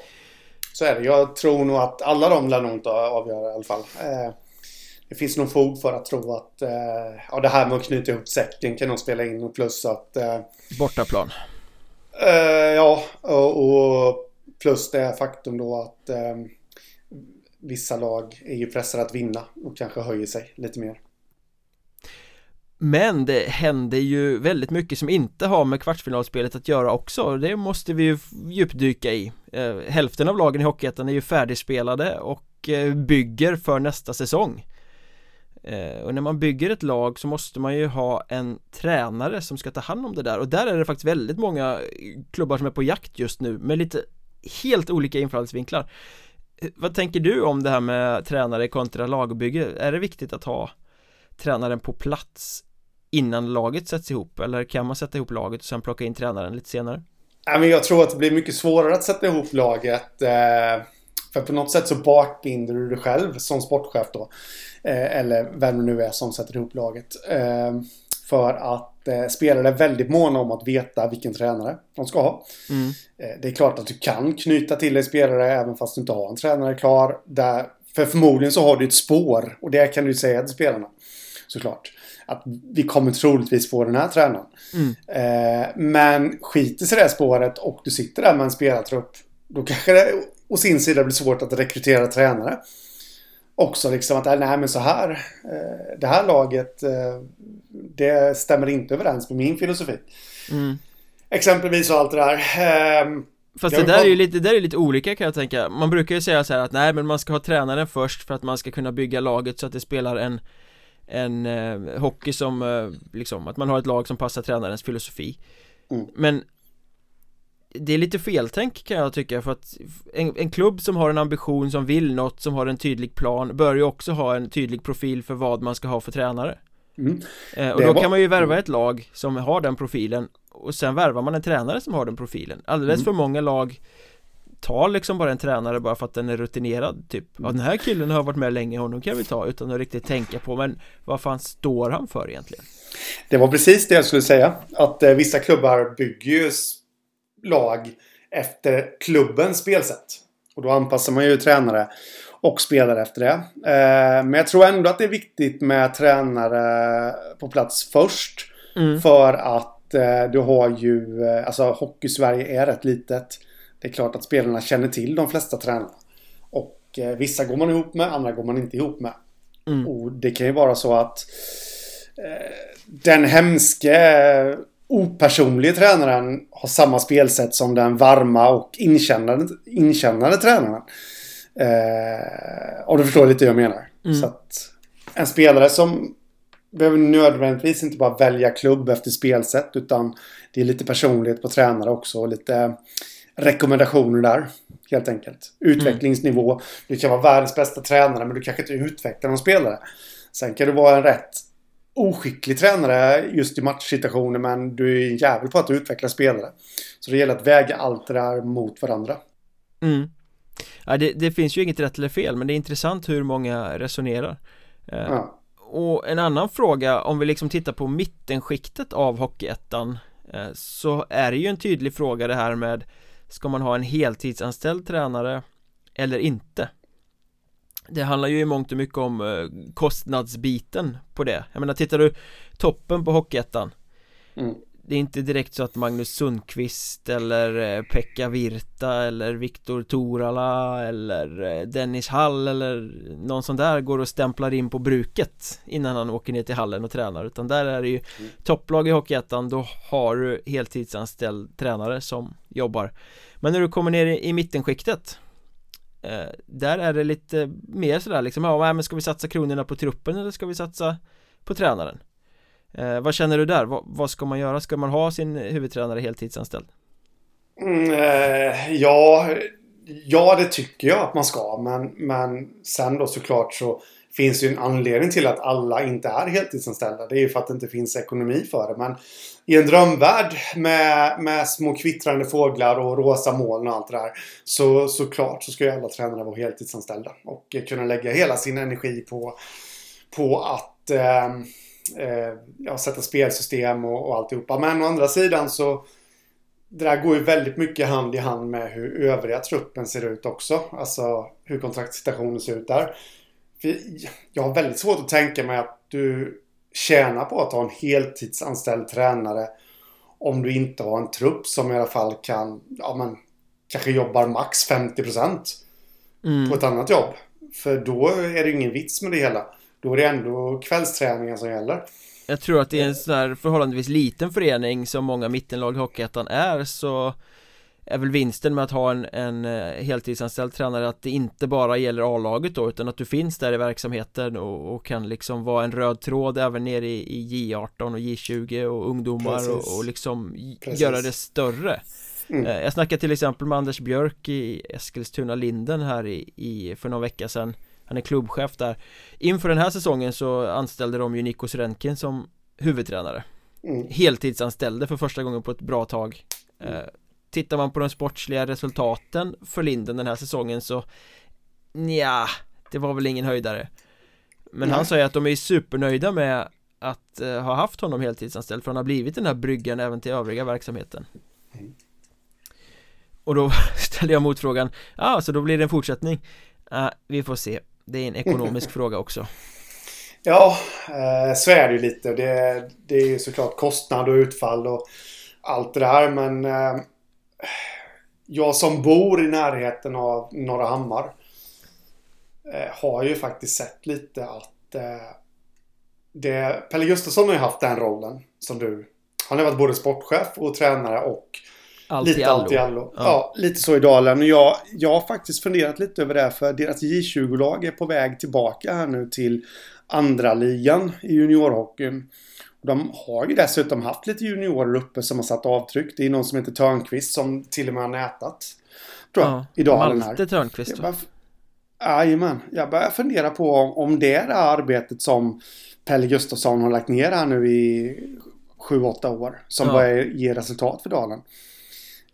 så är det. Jag tror nog att alla de lär nog inte avgöra i alla fall. Eh, det finns nog fog för att tro att ja, det här med att knyta ihop säcken kan nog spela in och plus att... Eh, ja, och, och, plus det faktum då att eh, vissa lag är ju pressade att vinna och kanske höjer sig lite mer. Men det händer ju väldigt mycket som inte har med kvartsfinalspelet att göra också. Det måste vi ju djupdyka i. Eh, hälften av lagen i Hockeyettan är ju färdigspelade och eh, bygger för nästa säsong. Eh, och när man bygger ett lag så måste man ju ha en tränare som ska ta hand om det där och där är det faktiskt väldigt många eh, klubbar som är på jakt just nu med lite helt olika infallsvinklar eh, Vad tänker du om det här med tränare kontra lagbygge? Är det viktigt att ha tränaren på plats innan laget sätts ihop? Eller kan man sätta ihop laget och sen plocka in tränaren lite senare? Men jag tror att det blir mycket svårare att sätta ihop laget. För på något sätt så bakbinder du dig själv som sportchef då. Eh, eller vem det nu är som sätter ihop laget. Eh, för att eh, spelare är väldigt måna om att veta vilken tränare de ska ha. Mm. Eh, det är klart att du kan knyta till dig spelare även fast du inte har en tränare klar. Där, för förmodligen så har du ett spår och det kan du säga till spelarna. Såklart att vi kommer troligtvis få den här tränaren. Mm. Eh, men skiter sig det spåret och du sitter där med en spelartrupp. Då kanske det å sin sida blir svårt att rekrytera tränare. Också liksom att, nej men så här. Eh, det här laget. Eh, det stämmer inte överens med min filosofi. Mm. Exempelvis och allt det där. Ehm, Fast det där är ju lite, det där är lite olika kan jag tänka Man brukar ju säga så att nej men man ska ha tränaren först för att man ska kunna bygga laget så att det spelar en en eh, hockey som eh, liksom att man har ett lag som passar tränarens filosofi mm. Men det är lite feltänk kan jag tycka för att en, en, klubb som har en ambition, som vill något, som har en tydlig plan bör ju också ha en tydlig profil för vad man ska ha för tränare mm. eh, Och då var... kan man ju värva ett lag som har den profilen och sen värvar man en tränare som har den profilen Alldeles mm. för många lag tar liksom bara en tränare bara för att den är rutinerad typ Ja den här killen har varit med länge, honom kan vi ta utan att riktigt tänka på men vad fan står han för egentligen? Det var precis det jag skulle säga att eh, vissa klubbar bygger ju lag efter klubbens spelsätt. Och då anpassar man ju tränare och spelare efter det. Eh, men jag tror ändå att det är viktigt med tränare på plats först. Mm. För att eh, du har ju, eh, alltså Hockey-Sverige är rätt litet. Det är klart att spelarna känner till de flesta tränarna. Och vissa går man ihop med, andra går man inte ihop med. Mm. Och det kan ju vara så att den hemske opersonlige tränaren har samma spelsätt som den varma och inkännande, inkännande tränaren. Eh, och du förstår lite hur jag menar. Mm. Så att en spelare som behöver nödvändigtvis inte bara välja klubb efter spelsätt utan det är lite personlighet på tränare också och lite rekommendationer där. Helt enkelt. Utvecklingsnivå. Du kan vara världens bästa tränare men du kanske inte utvecklar någon spelare. Sen kan du vara en rätt oskicklig tränare just i matchsituationer men du är en jävel på att utveckla spelare. Så det gäller att väga allt det där mot varandra. Mm. Ja, det, det, finns ju inget rätt eller fel men det är intressant hur många resonerar. Eh, ja. Och en annan fråga om vi liksom tittar på mittenskiktet av Hockeyettan eh, så är det ju en tydlig fråga det här med Ska man ha en heltidsanställd tränare eller inte? Det handlar ju i mångt och mycket om eh, kostnadsbiten på det Jag menar tittar du toppen på Hockeyettan mm. Det är inte direkt så att Magnus Sundqvist eller eh, Pekka Virta eller Viktor Torala eller eh, Dennis Hall eller någon sån där går och stämplar in på bruket innan han åker ner till hallen och tränar utan där är det ju mm. topplag i Hockeyettan då har du heltidsanställd tränare som jobbar Men när du kommer ner i, i mittenskiktet Eh, där är det lite mer sådär liksom, ja men ska vi satsa kronorna på truppen eller ska vi satsa på tränaren? Eh, vad känner du där? vad, vad ska man göra? Ska man ha sin huvudtränare heltidsanställd? Mm, eh, ja, ja det tycker jag att man ska men, men sen då såklart så finns ju en anledning till att alla inte är heltidsanställda. Det är ju för att det inte finns ekonomi för det. Men i en drömvärld med, med små kvittrande fåglar och rosa moln och allt det där. Så såklart så ska ju alla tränare vara heltidsanställda. Och kunna lägga hela sin energi på, på att eh, eh, ja, sätta spelsystem och, och alltihopa. Men å andra sidan så det där går ju väldigt mycket hand i hand med hur övriga truppen ser ut också. Alltså hur kontraktssituationen ser ut där. Jag har väldigt svårt att tänka mig att du tjänar på att ha en heltidsanställd tränare om du inte har en trupp som i alla fall kan, ja men kanske jobbar max 50% mm. på ett annat jobb. För då är det ingen vits med det hela. Då är det ändå kvällsträningen som gäller. Jag tror att det är en sån här förhållandevis liten förening som många mittenlag i Hockeyettan är så är väl vinsten med att ha en, en eh, heltidsanställd tränare att det inte bara gäller A-laget då utan att du finns där i verksamheten och, och kan liksom vara en röd tråd även nere i, i J18 och J20 och ungdomar och, och, liksom Precis. göra det större mm. Eh, jag snackade till exempel med Anders Björk i Eskilstuna Linden här i, i för någon vecka sedan Han är klubbchef där Inför den här säsongen så anställde de ju Nikos Rentgen som huvudtränare mm. Heltidsanställde för första gången på ett bra tag mm. Eh, Tittar man på de sportsliga resultaten för Linden den här säsongen så Nja, det var väl ingen höjdare Men Nej. han ju att de är supernöjda med att uh, ha haft honom heltidsanställd för han har blivit den här bryggan även till övriga verksamheten mm. Och då ställde jag motfrågan Ja, ah, så då blir det en fortsättning uh, Vi får se Det är en ekonomisk fråga också Ja, eh, så är det ju lite. Det, det är ju såklart kostnad och utfall och allt det där men eh, jag som bor i närheten av Norra Hammar eh, har ju faktiskt sett lite att eh, det, Pelle Gustafsson har ju haft den rollen som du. Han har varit både sportchef och tränare och allt lite i allt i allo. Ja. ja. lite så i Dalen. Och jag, jag har faktiskt funderat lite över det för deras J20-lag är på väg tillbaka här nu till andra ligan i juniorhockeyn. De har ju dessutom haft lite juniorer uppe som har satt avtryck. Det är någon som heter Törnqvist som till och med har nätat. Tror jag, ja, i dalen här. Malte Törnqvist? Jajamän. Jag börjar fundera på om det är det här arbetet som Pelle Gustafsson har lagt ner här nu i 7-8 år. Som ja. börjar ge resultat för Dalen.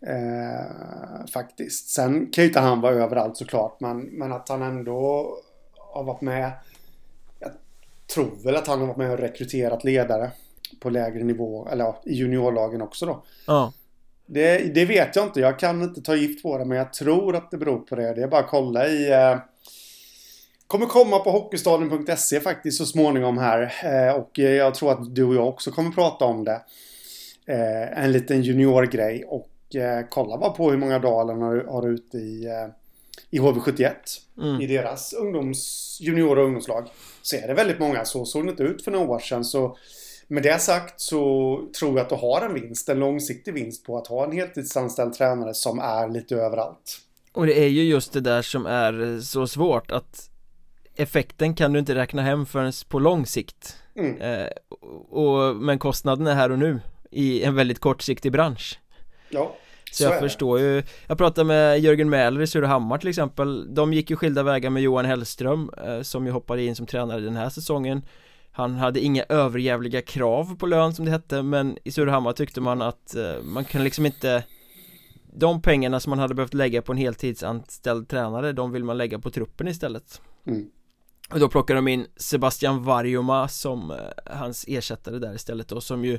Eh, faktiskt. Sen kan ju inte han vara överallt såklart. Men, men att han ändå har varit med. Tror väl att han har varit med och rekryterat ledare. På lägre nivå. Eller ja, i juniorlagen också då. Ja. Det, det, vet jag inte. Jag kan inte ta gift på det. Men jag tror att det beror på det. Det är bara att kolla i... Eh, kommer komma på Hockeystaden.se faktiskt så småningom här. Eh, och jag tror att du och jag också kommer prata om det. Eh, en liten juniorgrej. Och eh, kolla bara på hur många Dalen har, har ute i, eh, i HV71. Mm. I deras ungdoms, junior och ungdomslag. Så är det väldigt många. Så såg det inte ut för några år sedan. Så med det sagt så tror jag att du har en vinst. En långsiktig vinst på att ha en heltidsanställd tränare som är lite överallt. Och det är ju just det där som är så svårt att effekten kan du inte räkna hem förrän på lång sikt mm. eh, och, Men kostnaden är här och nu i en väldigt kortsiktig bransch Ja så, jag förstår ju Jag pratade med Jörgen Mäler i Surahammar till exempel. De gick ju skilda vägar med Johan Hellström eh, Som ju hoppade in som tränare den här säsongen. Han hade inga överjävliga krav på lön som det hette Men i Surahammar tyckte man att eh, man kan liksom inte De pengarna som man hade behövt lägga på en heltidsanställd tränare De vill man lägga på truppen istället. Mm. Och då plockar de in Sebastian Varjoma som eh, hans ersättare där istället då som ju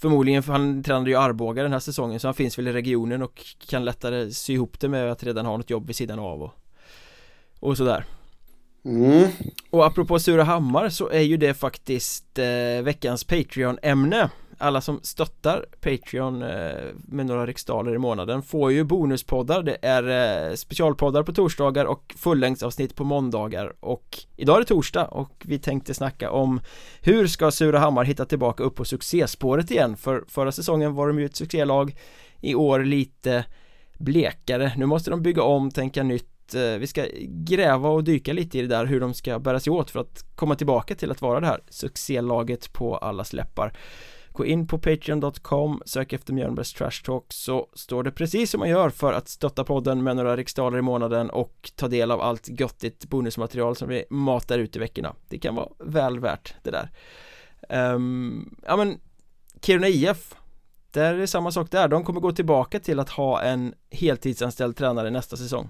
Förmodligen, för han tränade ju Arboga den här säsongen så han finns väl i regionen och kan lättare sy ihop det med att redan ha något jobb vid sidan av och, och sådär mm. Och apropå Surahammar så är ju det faktiskt eh, veckans Patreon-ämne alla som stöttar Patreon eh, med några riksdaler i månaden får ju bonuspoddar. Det är eh, specialpoddar på torsdagar och fullängdsavsnitt på måndagar. Och idag är det torsdag och vi tänkte snacka om hur ska Surahammar hitta tillbaka upp på succéspåret igen? För förra säsongen var de ju ett succélag i år lite blekare. Nu måste de bygga om, tänka nytt. Eh, vi ska gräva och dyka lite i det där hur de ska bära sig åt för att komma tillbaka till att vara det här succélaget på alla släppar Gå in på Patreon.com, sök efter Mjölnbergs Trash Talk så står det precis som man gör för att stötta podden med några riksdaler i månaden och ta del av allt göttigt bonusmaterial som vi matar ut i veckorna. Det kan vara väl värt det där. Um, ja men Kiruna IF där är det samma sak där, de kommer gå tillbaka till att ha en heltidsanställd tränare nästa säsong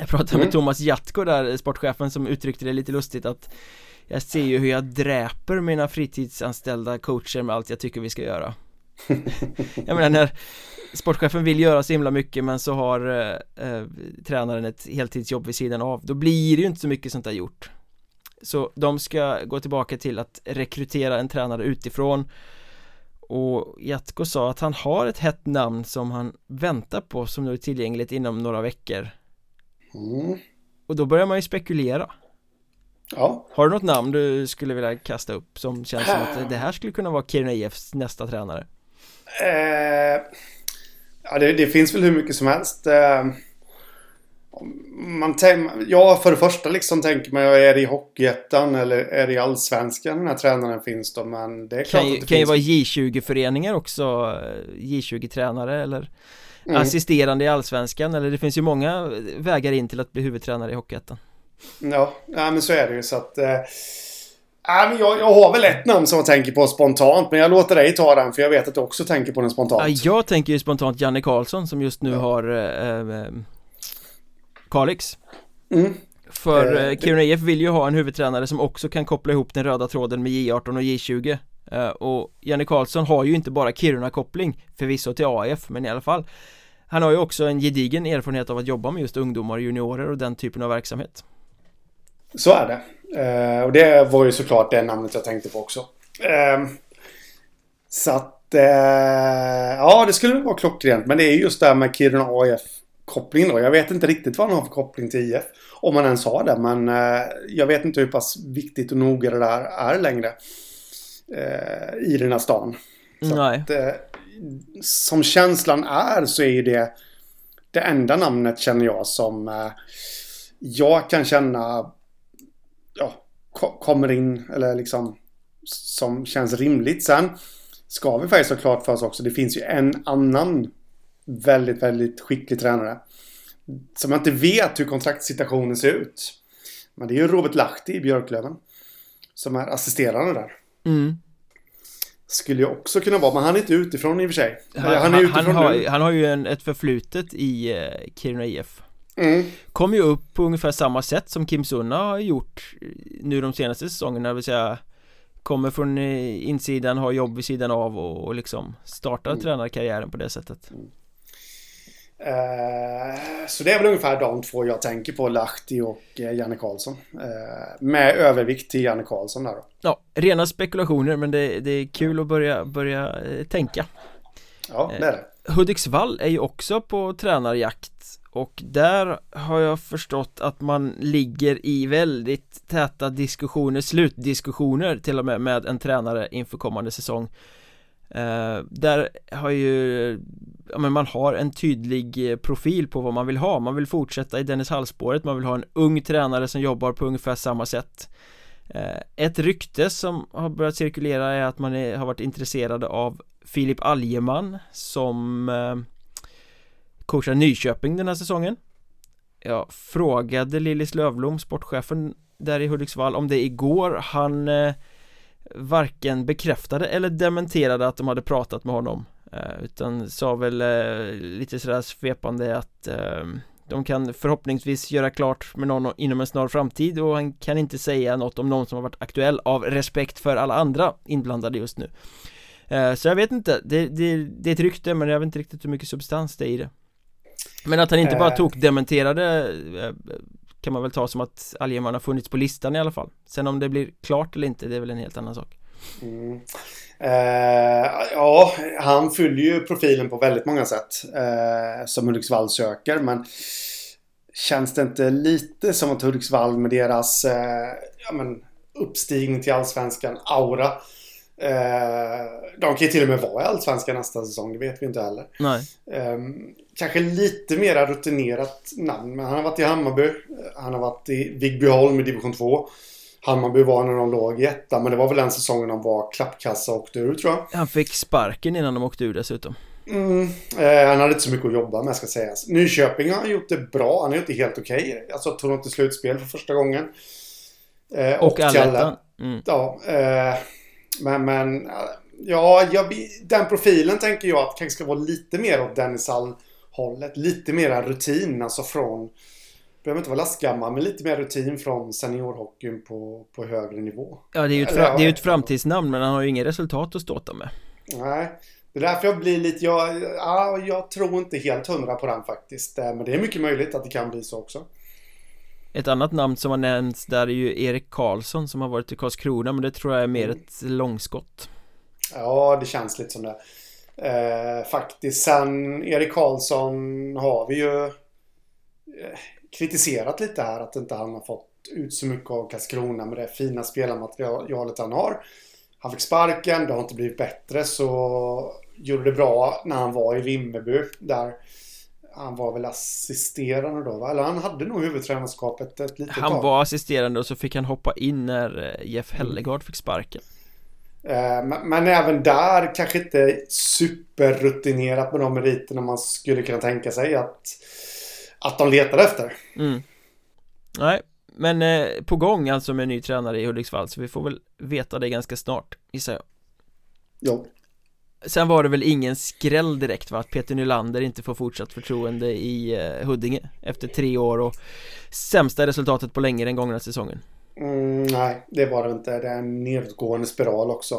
jag pratade med mm. Thomas Jatko där, sportchefen som uttryckte det lite lustigt att jag ser ju hur jag dräper mina fritidsanställda coacher med allt jag tycker vi ska göra. Jag menar när sportchefen vill göra så himla mycket men så har eh, eh, tränaren ett heltidsjobb vid sidan av Då blir det ju inte så mycket sånt där gjort. Så de ska gå tillbaka till att rekrytera en tränare utifrån. Och Jatko sa att han har ett hett namn som han väntar på som nu är tillgängligt inom några veckor mm. Och då börjar man ju spekulera Ja. Har du något namn du skulle vilja kasta upp som känns som att det här skulle kunna vara Kiruna IFs nästa tränare? Eh, ja, det, det, finns väl hur mycket som helst. Eh, man ja, för det första liksom tänker man, är det i Hockeyettan eller är det i Allsvenskan den här tränaren finns då? Men det är klart kan att det kan finns... ju vara J20-föreningar också, J20-tränare eller mm. assisterande i Allsvenskan eller det finns ju många vägar in till att bli huvudtränare i Hockeyettan. Ja, ja men så är det ju så att... Eh, men jag, jag har väl ett namn som jag tänker på spontant men jag låter dig ta den för jag vet att du också tänker på den spontant. Ja, jag tänker ju spontant Janne Karlsson som just nu ja. har eh, eh, Kalix. Mm. För eh, Kiruna IF vill ju ha en huvudtränare som också kan koppla ihop den röda tråden med J18 och J20 eh, Eh, och Janne Karlsson har ju inte bara Kiruna-koppling Förvisso till AF men i alla fall Han har ju också en gedigen erfarenhet av att jobba med just ungdomar och juniorer och den typen av verksamhet så är det. Eh, och det var ju såklart det namnet jag tänkte på också. Ehm, så att... Eh, ja, det skulle vara klockrent. Men det är just det här med Kiruna AIF koppling då. Jag vet inte riktigt vad han har för koppling till IF. Om man ens har det. Men eh, jag vet inte hur pass viktigt och noga det där är längre. Eh, I den här stan. Att, eh, som känslan är så är ju det det enda namnet känner jag som eh, jag kan känna ja, kommer in eller liksom som känns rimligt. Sen ska vi faktiskt ha klart för oss också. Det finns ju en annan väldigt, väldigt skicklig tränare. Som jag inte vet hur kontraktssituationen ser ut. Men det är ju Robert Lahti i Björklöven. Som är assisterande där. Mm. Skulle ju också kunna vara, men han är inte utifrån i och för sig. Han, han är utifrån han, har, han har ju en, ett förflutet i eh, Kiruna IF. Mm. Kom ju upp på ungefär samma sätt som Kim Sunna har gjort nu de senaste säsongerna, det vill säga Kommer från eh, insidan, har jobb vid sidan av och, och liksom startar mm. tränarkarriären på det sättet. Mm. Eh, så det är väl ungefär de två jag tänker på, Lahti och eh, Janne Karlsson. Eh, med övervikt till Janne Karlsson där då. Ja, rena spekulationer men det, det är kul att börja, börja tänka. Ja, det är det. Hudiksvall är ju också på tränarjakt och där har jag förstått att man ligger i väldigt täta diskussioner, slutdiskussioner till och med med en tränare inför kommande säsong eh, Där har ju ja, men man har en tydlig eh, profil på vad man vill ha. Man vill fortsätta i Dennis Hallspåret, Man vill ha en ung tränare som jobbar på ungefär samma sätt. Eh, Ett rykte som har börjat cirkulera är att man är, har varit intresserad av Filip Algeman som eh, coachar Nyköping den här säsongen. Jag frågade Lillis Lövblom, sportchefen där i Hudiksvall om det igår. Han eh, varken bekräftade eller dementerade att de hade pratat med honom Eh, utan sa väl eh, lite sådär svepande att eh, de kan förhoppningsvis göra klart med någon inom en snar framtid och han kan inte säga något om någon som har varit aktuell av respekt för alla andra inblandade just nu. Så jag vet inte, det, det, det är ett rykte men jag vet inte riktigt hur mycket substans det är i det. Men att han inte bara tog dementerade kan man väl ta som att Algeman har funnits på listan i alla fall Sen om det blir klart eller inte, det är väl en helt annan sak mm. Eh, ja, han fyller ju profilen på väldigt många sätt. Eh, som Hudiksvall söker. Men känns det inte lite som att Hudiksvall med deras eh, ja, men, uppstigning till allsvenskan, aura. Eh, de kan ju till och med vara i allsvenskan nästa säsong, det vet vi inte heller. Nej. Ehm, kanske lite mera rutinerat namn. Men han har varit i Hammarby. Han har varit i Vigbyholm i division 2. Hammarby var när de låg i etta, men det var väl den säsongen de var klappkassa och åkte ur tror jag. Han fick sparken innan de åkte ur dessutom. Mm, eh, han hade inte så mycket att jobba med ska sägas. Nyköping har gjort det bra, han har gjort det helt okej. Okay. Alltså tog dem till slutspel för första gången. Eh, och och allettan. Mm. Ja, eh, men, men ja, jag, den profilen tänker jag att kanske ska vara lite mer åt Dennis Hall-hållet. Lite mera rutin, alltså från behöver inte vara lastgammal, men lite mer rutin från seniorhockeyn på, på högre nivå. Ja, det är ju ett, fra, det är ett framtidsnamn, men han har ju inget resultat att ståta med. Nej, det är därför jag blir lite, jag, ja, jag tror inte helt hundra på den faktiskt. Eh, men det är mycket möjligt att det kan bli så också. Ett annat namn som har nämnts där är ju Erik Karlsson som har varit i Karlskrona, men det tror jag är mer mm. ett långskott. Ja, det känns lite som det. Eh, faktiskt, sen Erik Karlsson har vi ju eh, kritiserat lite här att inte han har fått ut så mycket av Karlskrona med det fina spelarmaterialet han har. Han fick sparken, det har inte blivit bättre så gjorde det bra när han var i Vimmerby där han var väl assisterande då va? Eller han hade nog huvudtränarskapet ett litet Han tag. var assisterande och så fick han hoppa in när eh, Jeff Hellegard fick sparken eh, men, men, även där kanske inte superrutinerat med de meriterna man skulle kunna tänka sig att att de letar efter. Mm. Nej, men eh, på gång alltså med en ny tränare i Hudiksvall så vi får väl veta det ganska snart gissar jag. Jo. Sen var det väl ingen skräll direkt va? Att Peter Nylander inte får fortsatt förtroende i eh, Huddinge efter tre år och sämsta resultatet på länge den gångna säsongen. Mm, nej, det var det inte. Det är en nedåtgående spiral också.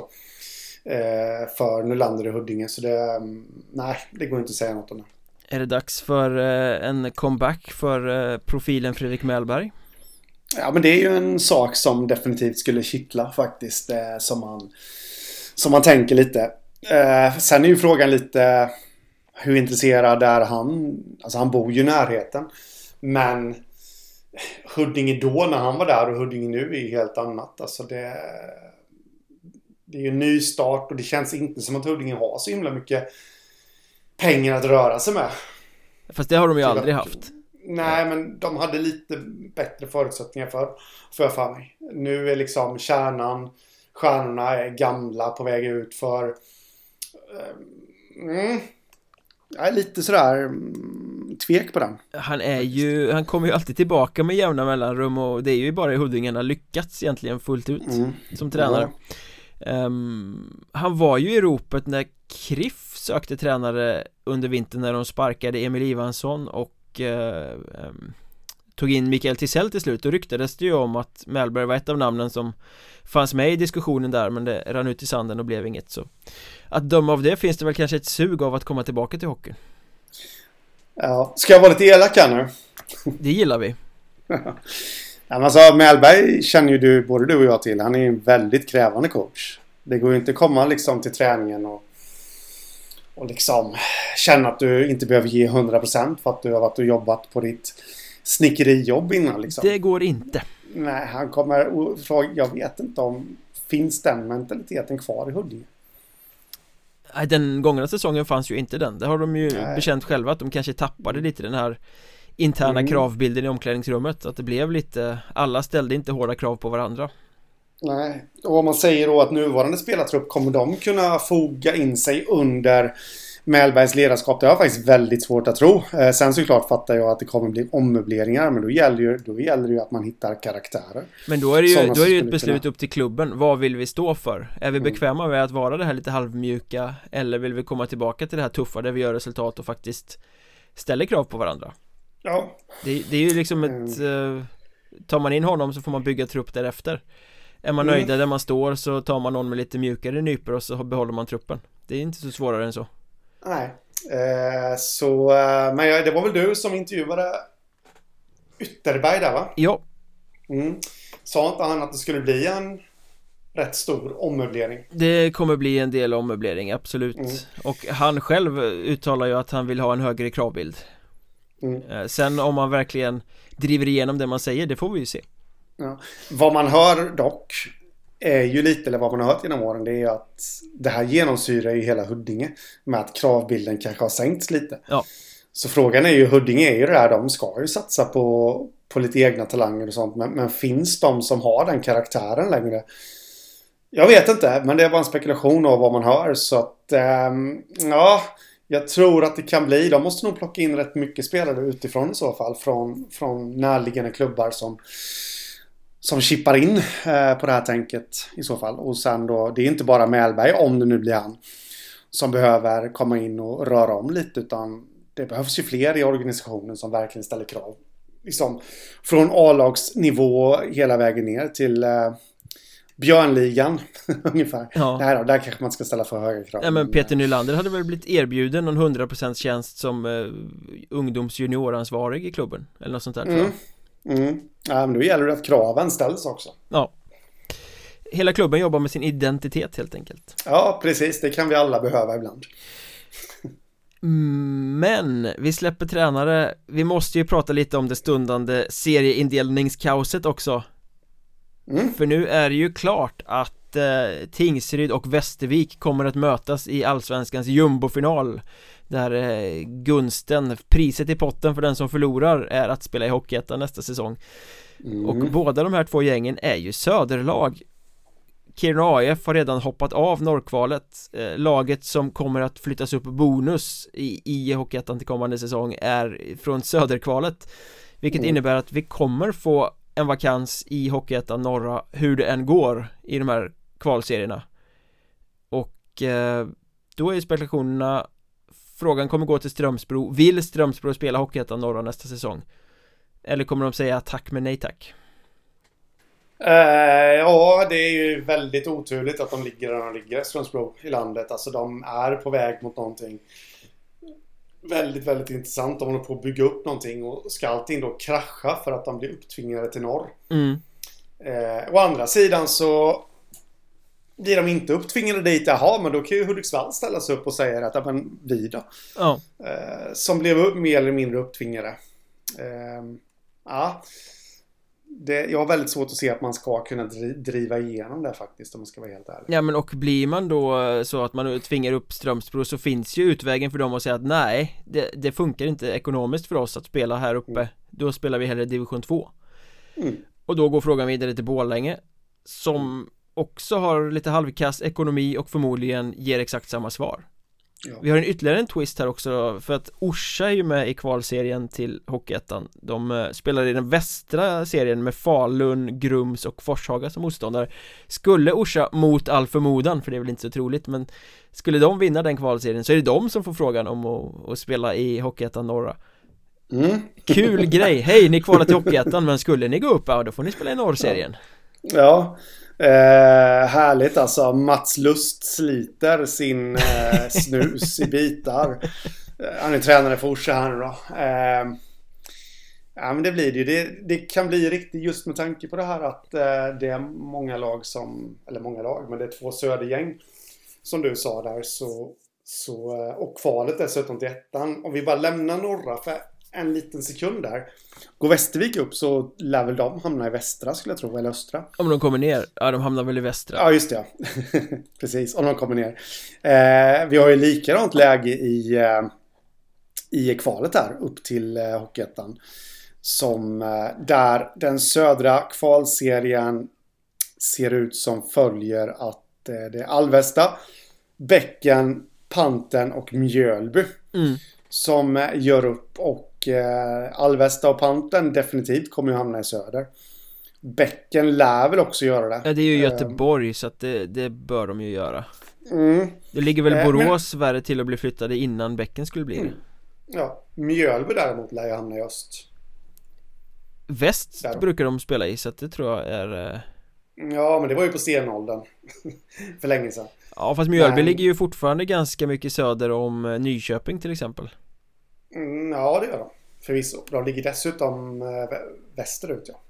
Eh, för Nylander i Huddinge. Så det, mm, nej, det går inte att säga något om det. Är det dags för eh, en comeback för eh, profilen Fredrik Mellberg? Ja men det är ju en sak som definitivt skulle kittla faktiskt. Eh, som, man, som man tänker lite. Sen är ju frågan lite hur intresserad är han? Alltså han bor ju i närheten. Men Huddinge då när han var där och Huddinge nu är ju helt annat. Alltså det, det är ju en ny start och det känns inte som att Huddinge har så himla mycket pengar att röra sig med. Fast det har de ju aldrig haft. Nej, men de hade lite bättre förutsättningar för, för för mig. Nu är liksom kärnan stjärnorna är gamla på väg ut för... Eh, mm, jag är lite sådär mm, tvek på den. Han är ju, han kommer ju alltid tillbaka med jämna mellanrum och det är ju bara i Huddinge han har lyckats egentligen fullt ut mm. som tränare. Ja. Um, han var ju i ropet när Kriff sökte tränare under vintern när de sparkade Emil Ivansson och uh, um, tog in Mikael Tisell till slut och ryktades det ju om att Mellberg var ett av namnen som fanns med i diskussionen där men det rann ut i sanden och blev inget så att döma av det finns det väl kanske ett sug av att komma tillbaka till hockeyn. Ja, ska jag vara lite elak här nu? Det gillar vi. Ja, alltså Mellberg känner ju du, både du och jag till. Han är ju en väldigt krävande coach. Det går ju inte att komma liksom till träningen och och liksom känna att du inte behöver ge 100% för att du har varit och jobbat på ditt snickerijobb innan liksom. Det går inte. Nej, han kommer fråga, jag vet inte om finns den mentaliteten kvar i Huddinge? Nej, den gångna säsongen fanns ju inte den. Det har de ju Nej. bekänt själva att de kanske tappade lite den här interna mm. kravbilden i omklädningsrummet. Att det blev lite, alla ställde inte hårda krav på varandra. Nej, och om man säger då att nuvarande spelartrupp kommer de kunna foga in sig under Mellbergs ledarskap, det har jag faktiskt väldigt svårt att tro. Eh, sen såklart fattar jag att det kommer bli ommöbleringar, men då gäller, ju, då gäller det ju att man hittar karaktärer. Men då är det ju, då är det ju ett beslut upp till klubben. Vad vill vi stå för? Är vi mm. bekväma med att vara det här lite halvmjuka? Eller vill vi komma tillbaka till det här tuffa där vi gör resultat och faktiskt ställer krav på varandra? Ja. Det, det är ju liksom ett... Mm. Uh, tar man in honom så får man bygga trupp därefter. Är man mm. nöjda där man står så tar man någon med lite mjukare nypor och så behåller man truppen. Det är inte så svårare än så. Nej. Eh, så, eh, men det var väl du som intervjuade Ytterberg där va? Ja. Mm. Sa inte han att det skulle bli en rätt stor ommöblering? Det kommer bli en del ommöblering, absolut. Mm. Och han själv uttalar ju att han vill ha en högre kravbild. Mm. Eh, sen om man verkligen driver igenom det man säger, det får vi ju se. Ja. Vad man hör dock är ju lite, eller vad man har hört genom åren, det är att det här genomsyrar ju hela Huddinge. Med att kravbilden kanske har sänkts lite. Ja. Så frågan är ju, Huddinge är ju det här, de ska ju satsa på, på lite egna talanger och sånt. Men, men finns de som har den karaktären längre? Jag vet inte, men det är bara en spekulation av vad man hör. Så att, ähm, ja, jag tror att det kan bli. De måste nog plocka in rätt mycket spelare utifrån i så fall. Från, från närliggande klubbar som som chippar in eh, på det här tänket i så fall. Och sen då, det är inte bara Mälberg, om det nu blir han, som behöver komma in och röra om lite utan det behövs ju fler i organisationen som verkligen ställer krav. Liksom från A-lagsnivå hela vägen ner till eh, Björnligan ungefär. Ja. Nej då, där kanske man ska ställa för höga krav. Ja, men Peter Nylander hade väl blivit erbjuden någon 100% tjänst som eh, ungdomsjunioransvarig i klubben eller något sånt där mm. tror jag. Mm. Ja, men då gäller det att kraven ställs också. Ja. Hela klubben jobbar med sin identitet helt enkelt. Ja, precis. Det kan vi alla behöva ibland. Men vi släpper tränare Vi måste ju prata lite om det stundande serieindelningskaoset också mm. För nu är det ju klart att eh, Tingsryd och Västervik kommer att mötas i Allsvenskans jumbofinal där eh, gunsten, priset i potten för den som förlorar är att spela i Hockeyettan nästa säsong. Mm. Och båda de här två gängen är ju söderlag. Kiruna AF har redan hoppat av norrkvalet. Eh, Laget som kommer att flyttas upp bonus i, i Hockeyettan till kommande säsong är från söderkvalet. Vilket mm. innebär att vi kommer få en vakans i Hockeyettan norra hur det än går i de här kvalserierna. Och eh, då är spekulationerna Frågan kommer gå till Strömsbro Vill Strömsbro spela Hockeyettan norra nästa säsong? Eller kommer de säga tack men nej tack? Uh, ja, det är ju väldigt oturligt att de ligger där de ligger, Strömsbro, i landet. Alltså de är på väg mot någonting väldigt, väldigt intressant. De håller på att bygga upp någonting och ska allting då krascha för att de blir upptvingade till norr. Mm. Uh, å andra sidan så blir de inte upptvingade dit, jaha, men då kan ju Hudiksvall ställa sig upp och säga att, ja men vi då. Ja. Eh, som blev mer eller mindre upptvingade. Eh, ja. Det, jag har väldigt svårt att se att man ska kunna driva igenom det faktiskt om man ska vara helt ärlig. Ja men och blir man då eh, så att man tvingar upp Strömsbro så finns ju utvägen för dem att säga att nej det, det funkar inte ekonomiskt för oss att spela här uppe mm. Då spelar vi hellre division 2 mm. Och då går frågan vidare till Borlänge Som också har lite halvkass ekonomi och förmodligen ger exakt samma svar. Ja. Vi har en ytterligare en twist här också för att Orsa är ju med i kvalserien till Hockeyettan. De eh, spelar i den västra serien med Falun, Grums och Forshaga som motståndare. Skulle Orsa mot all förmodan, för det är väl inte så troligt men Skulle de vinna den kvalserien så är det de som får frågan om att, att spela i Hockeyettan norra. Mm. Kul grej, hej ni kvalar till Hockeyettan men skulle ni gå upp, ja då får ni spela i norrserien. Ja, eh, härligt alltså. Mats Lust sliter sin eh, snus i bitar. Eh, han är tränare för Orsa här nu då. Eh, ja, men det blir det ju. Det, det kan bli riktigt just med tanke på det här att eh, det är många lag som, eller många lag, men det är två södergäng. Som du sa där så, så eh, och kvalet dessutom till ettan. Om vi bara lämnar norra för en liten sekund där. Går Västervik upp så lär väl de hamna i västra skulle jag tro, eller östra. Om de kommer ner, ja de hamnar väl i västra Ja, just det. Ja. Precis, om de kommer ner. Eh, vi har ju likadant läge i, eh, i kvalet här upp till eh, Hockeyettan. Som eh, där den södra kvalserien ser ut som följer att eh, det är Alvesta, Bäcken, Panten och Mjölby mm. som eh, gör upp och eh, Alvesta och Panten definitivt kommer ju hamna i söder. Bäcken lär väl också göra det. Ja det är ju Eh, Göteborg så att det, det bör de ju göra Mm. Det ligger väl Eh, men- Borås värre till att bli flyttade innan bäcken skulle bli det Mm. Ja, Mjölby däremot lär ju hamna i öst. Väst Där brukar de spela i så att det tror jag är eh, Ja, men det var ju på stenåldern. För länge sedan. Ja fast Mjölby Nej. ligger ju fortfarande ganska mycket söder om eh, Nyköping till exempel Mm, ja, det gör de. Förvisso. De ligger dessutom eh, vä- västerut, ja.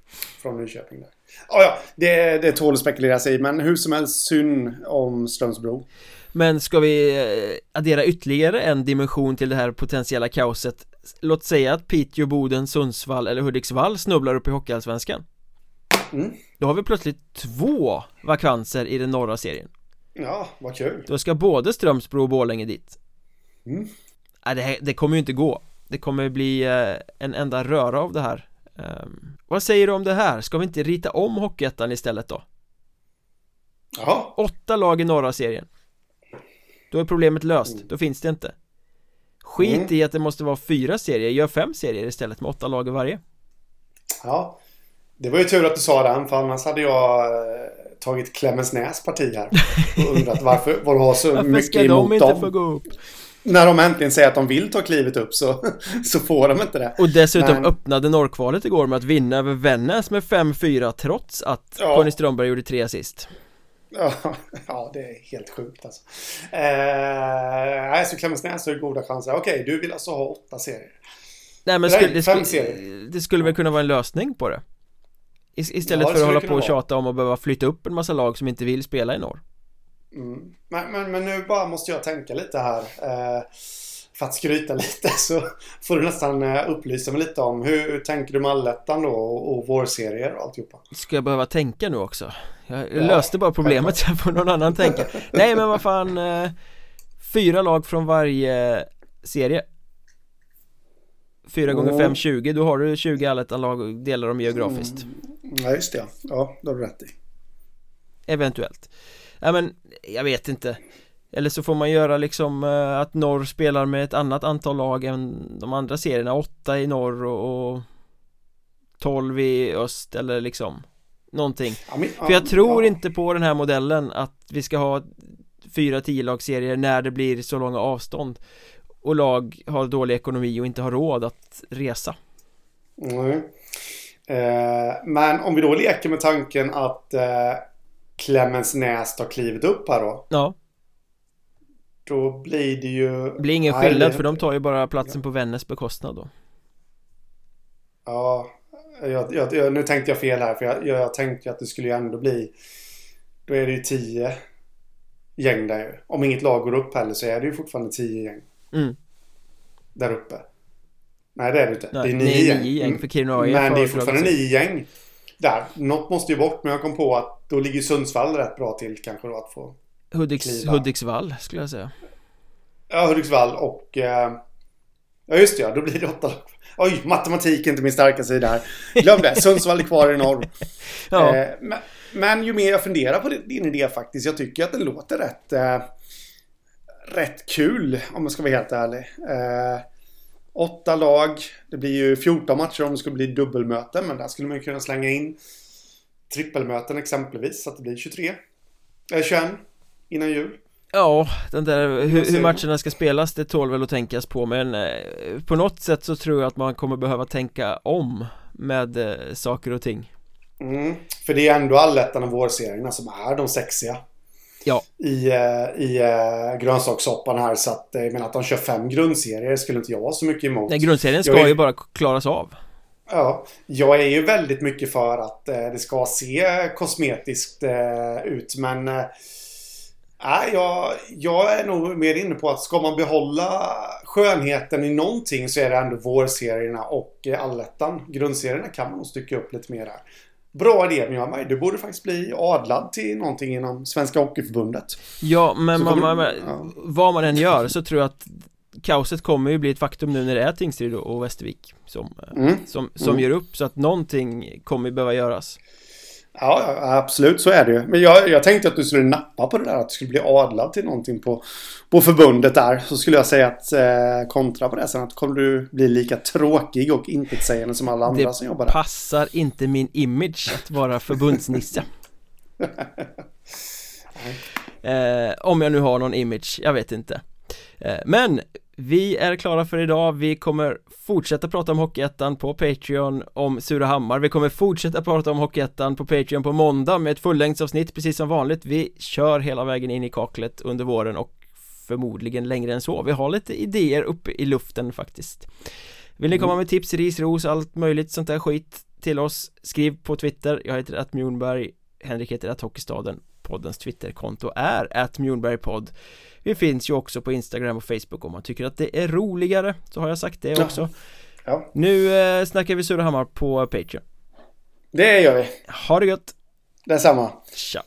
Från Nyköping där. Ja, ja, det, det tål att spekuleras i, men hur som helst synd om Strömsbro. Men ska vi eh, addera ytterligare en dimension till det här potentiella kaoset Låt säga att Piteå, Boden, Sundsvall eller Hudiksvall snubblar upp i Hockeyallsvenskan Mm. Då har vi plötsligt två vakanser i den norra serien Ja, vad kul. Då ska både Strömsbro och Borlänge dit Mm. Nej, det, här- det kommer ju inte gå Det kommer bli eh, en enda röra av det här Ehm, Vad säger du om det här? Ska vi inte rita om Hockeyettan istället då? Jaha. Åtta lag i norra serien Då är problemet löst, då finns det inte Skit Mm. i att det måste vara fyra serier, gör fem serier istället med åtta lag i varje Ja. Det var ju tur att du sa den, för annars hade jag eh, tagit Klemensnäs parti här. Och undrat varför, vad du har så Varför mycket ska de emot inte dem. få gå upp? När de äntligen säger att de vill ta klivet upp så, så får de inte det. Och dessutom Men- öppnade norrkvalet igår med att vinna över Vännäs med 5-4 trots att Ja. Conny Strömberg gjorde tre assist Ja, ja, det är helt sjukt alltså. Eh, nej, så Klemensnäs har goda chanser. Okej, du vill alltså ha åtta serier. Nej men skulle, det, skulle, det skulle väl kunna vara en lösning på det Is- Istället Ja, det för att hålla på och vara. tjata om att behöva flytta upp en massa lag som inte vill spela i norr Mm. Men, men, men nu bara måste jag tänka lite här. Eh, för att skryta lite så får du nästan eh, upplysa mig lite om hur tänker du med allettan då och, och vårserier och alltihopa? Ska jag behöva tänka nu också? Jag Ja, löste bara problemet så får någon annan tänka Nej men vad fan eh, Fyra lag från varje serie Fyra gånger Mm. fem 20, då har du 20 allettan-lag och delar dem geografiskt Ja, just det. ja. Ja, det har du rätt i. Eventuellt Ja men, jag vet inte Eller så får man göra liksom eh, att norr spelar med ett annat antal lag än de andra serierna Åtta i norr och, och 12 i öst eller liksom Någonting Ja, men, För jag tror ja. inte på den här modellen att vi ska ha fyra 10 lagsserier när det blir så långa avstånd och lag har dålig ekonomi och inte har råd att resa Nej. Eh, men om vi då leker med tanken att eh, Klemensnäs tar klivet upp här då. Ja, Då blir det ju... det blir ingen skillnad för de tar ju bara platsen på Vännäs bekostnad då Ja, jag, jag, jag, nu tänkte jag fel här för jag, jag, tänkte att det skulle ju ändå bli... Då är det ju tio gäng där ju. Om inget lag går upp heller så är det ju fortfarande tio gäng mm. där uppe. Nej, det är det inte. Nej, det är nio gäng. nio gäng, Mm. för Kiruna AIF Men det är har fortfarande nio gäng där. Något måste ju bort, men jag kom på att då ligger Sundsvall rätt bra till kanske då att få... Hudiks. Hudiksvall skulle jag säga Ja, Hudiksvall och... Eh, Ja just det, ja. Då blir det åtta lag. Oj, matematik är inte min starka sida här. Glöm det. Sundsvall är kvar i norr. ja. eh, men, men, ju mer jag funderar på din idé faktiskt. Jag tycker att den låter rätt... Eh, rätt kul om man ska vara helt ärlig. Eh, åtta lag. Det blir ju 14 matcher om det skulle bli dubbelmöten. Men där skulle man kunna slänga in trippelmöten exempelvis. Så att det blir 23. Eller 21 innan jul. Ja, den där hur, hur, matcherna ska spelas det tål väl att tänkas på men eh, på något sätt så tror jag att man kommer behöva tänka om med eh, saker och ting. Mm, för det är ändå allettan och vårserierna som är de sexiga. Ja. I, eh, i uh, grönsakssoppan här så att jag menar att de kör fem grundserier skulle inte jag vara så mycket emot. Nej, grundserien ska är... ju bara klaras av. Ja, jag är ju väldigt mycket för att uh, det ska se kosmetiskt uh, ut men Nej, jag, jag är nog mer inne på att ska man behålla skönheten i någonting så är det ändå vårserierna och allettan. Grundserierna kan man nog stycka upp lite mer där. Bra idé Mjölberg. Du borde faktiskt bli adlad till någonting inom Svenska Hockeyförbundet. Ja, men man, man, ja. vad man än gör så tror jag att kaoset kommer ju bli ett faktum nu när det är Tingsryd och Västervik som, mm. som, som mm. gör upp så att någonting kommer behöva göras. Ja, absolut så är det ju. Men jag, jag tänkte att du skulle nappa på det där att du skulle bli adlad till någonting på, på förbundet där. Så skulle jag säga att eh, kontra på det sen att kommer du bli lika tråkig och intetsägande som alla andra det som jobbar där. Det passar inte min image att vara förbundsnisse. eh, om jag nu har någon image, jag vet inte. Eh, men vi är klara för idag, vi kommer fortsätta prata om Hockeyettan på Patreon om Surahammar. Vi kommer fortsätta prata om Hockeyettan på Patreon på måndag med ett fullängdsavsnitt precis som vanligt. Vi kör hela vägen in i kaklet under våren och förmodligen längre än så. Vi har lite idéer uppe i luften faktiskt. Vill ni komma med tips, ris, ros, allt möjligt sånt där skit till oss Skriv på Twitter, jag heter att Mjornberg Henrik heter att Hockeystaden Poddens Twitterkonto är att Mjornbergpodd vi finns ju också på Instagram och Facebook om man tycker att det är roligare Så har jag sagt det också. Ja. Nu eh, snackar vi Surahammar på Patreon. Det gör vi. Ha det gött! Detsamma. Tja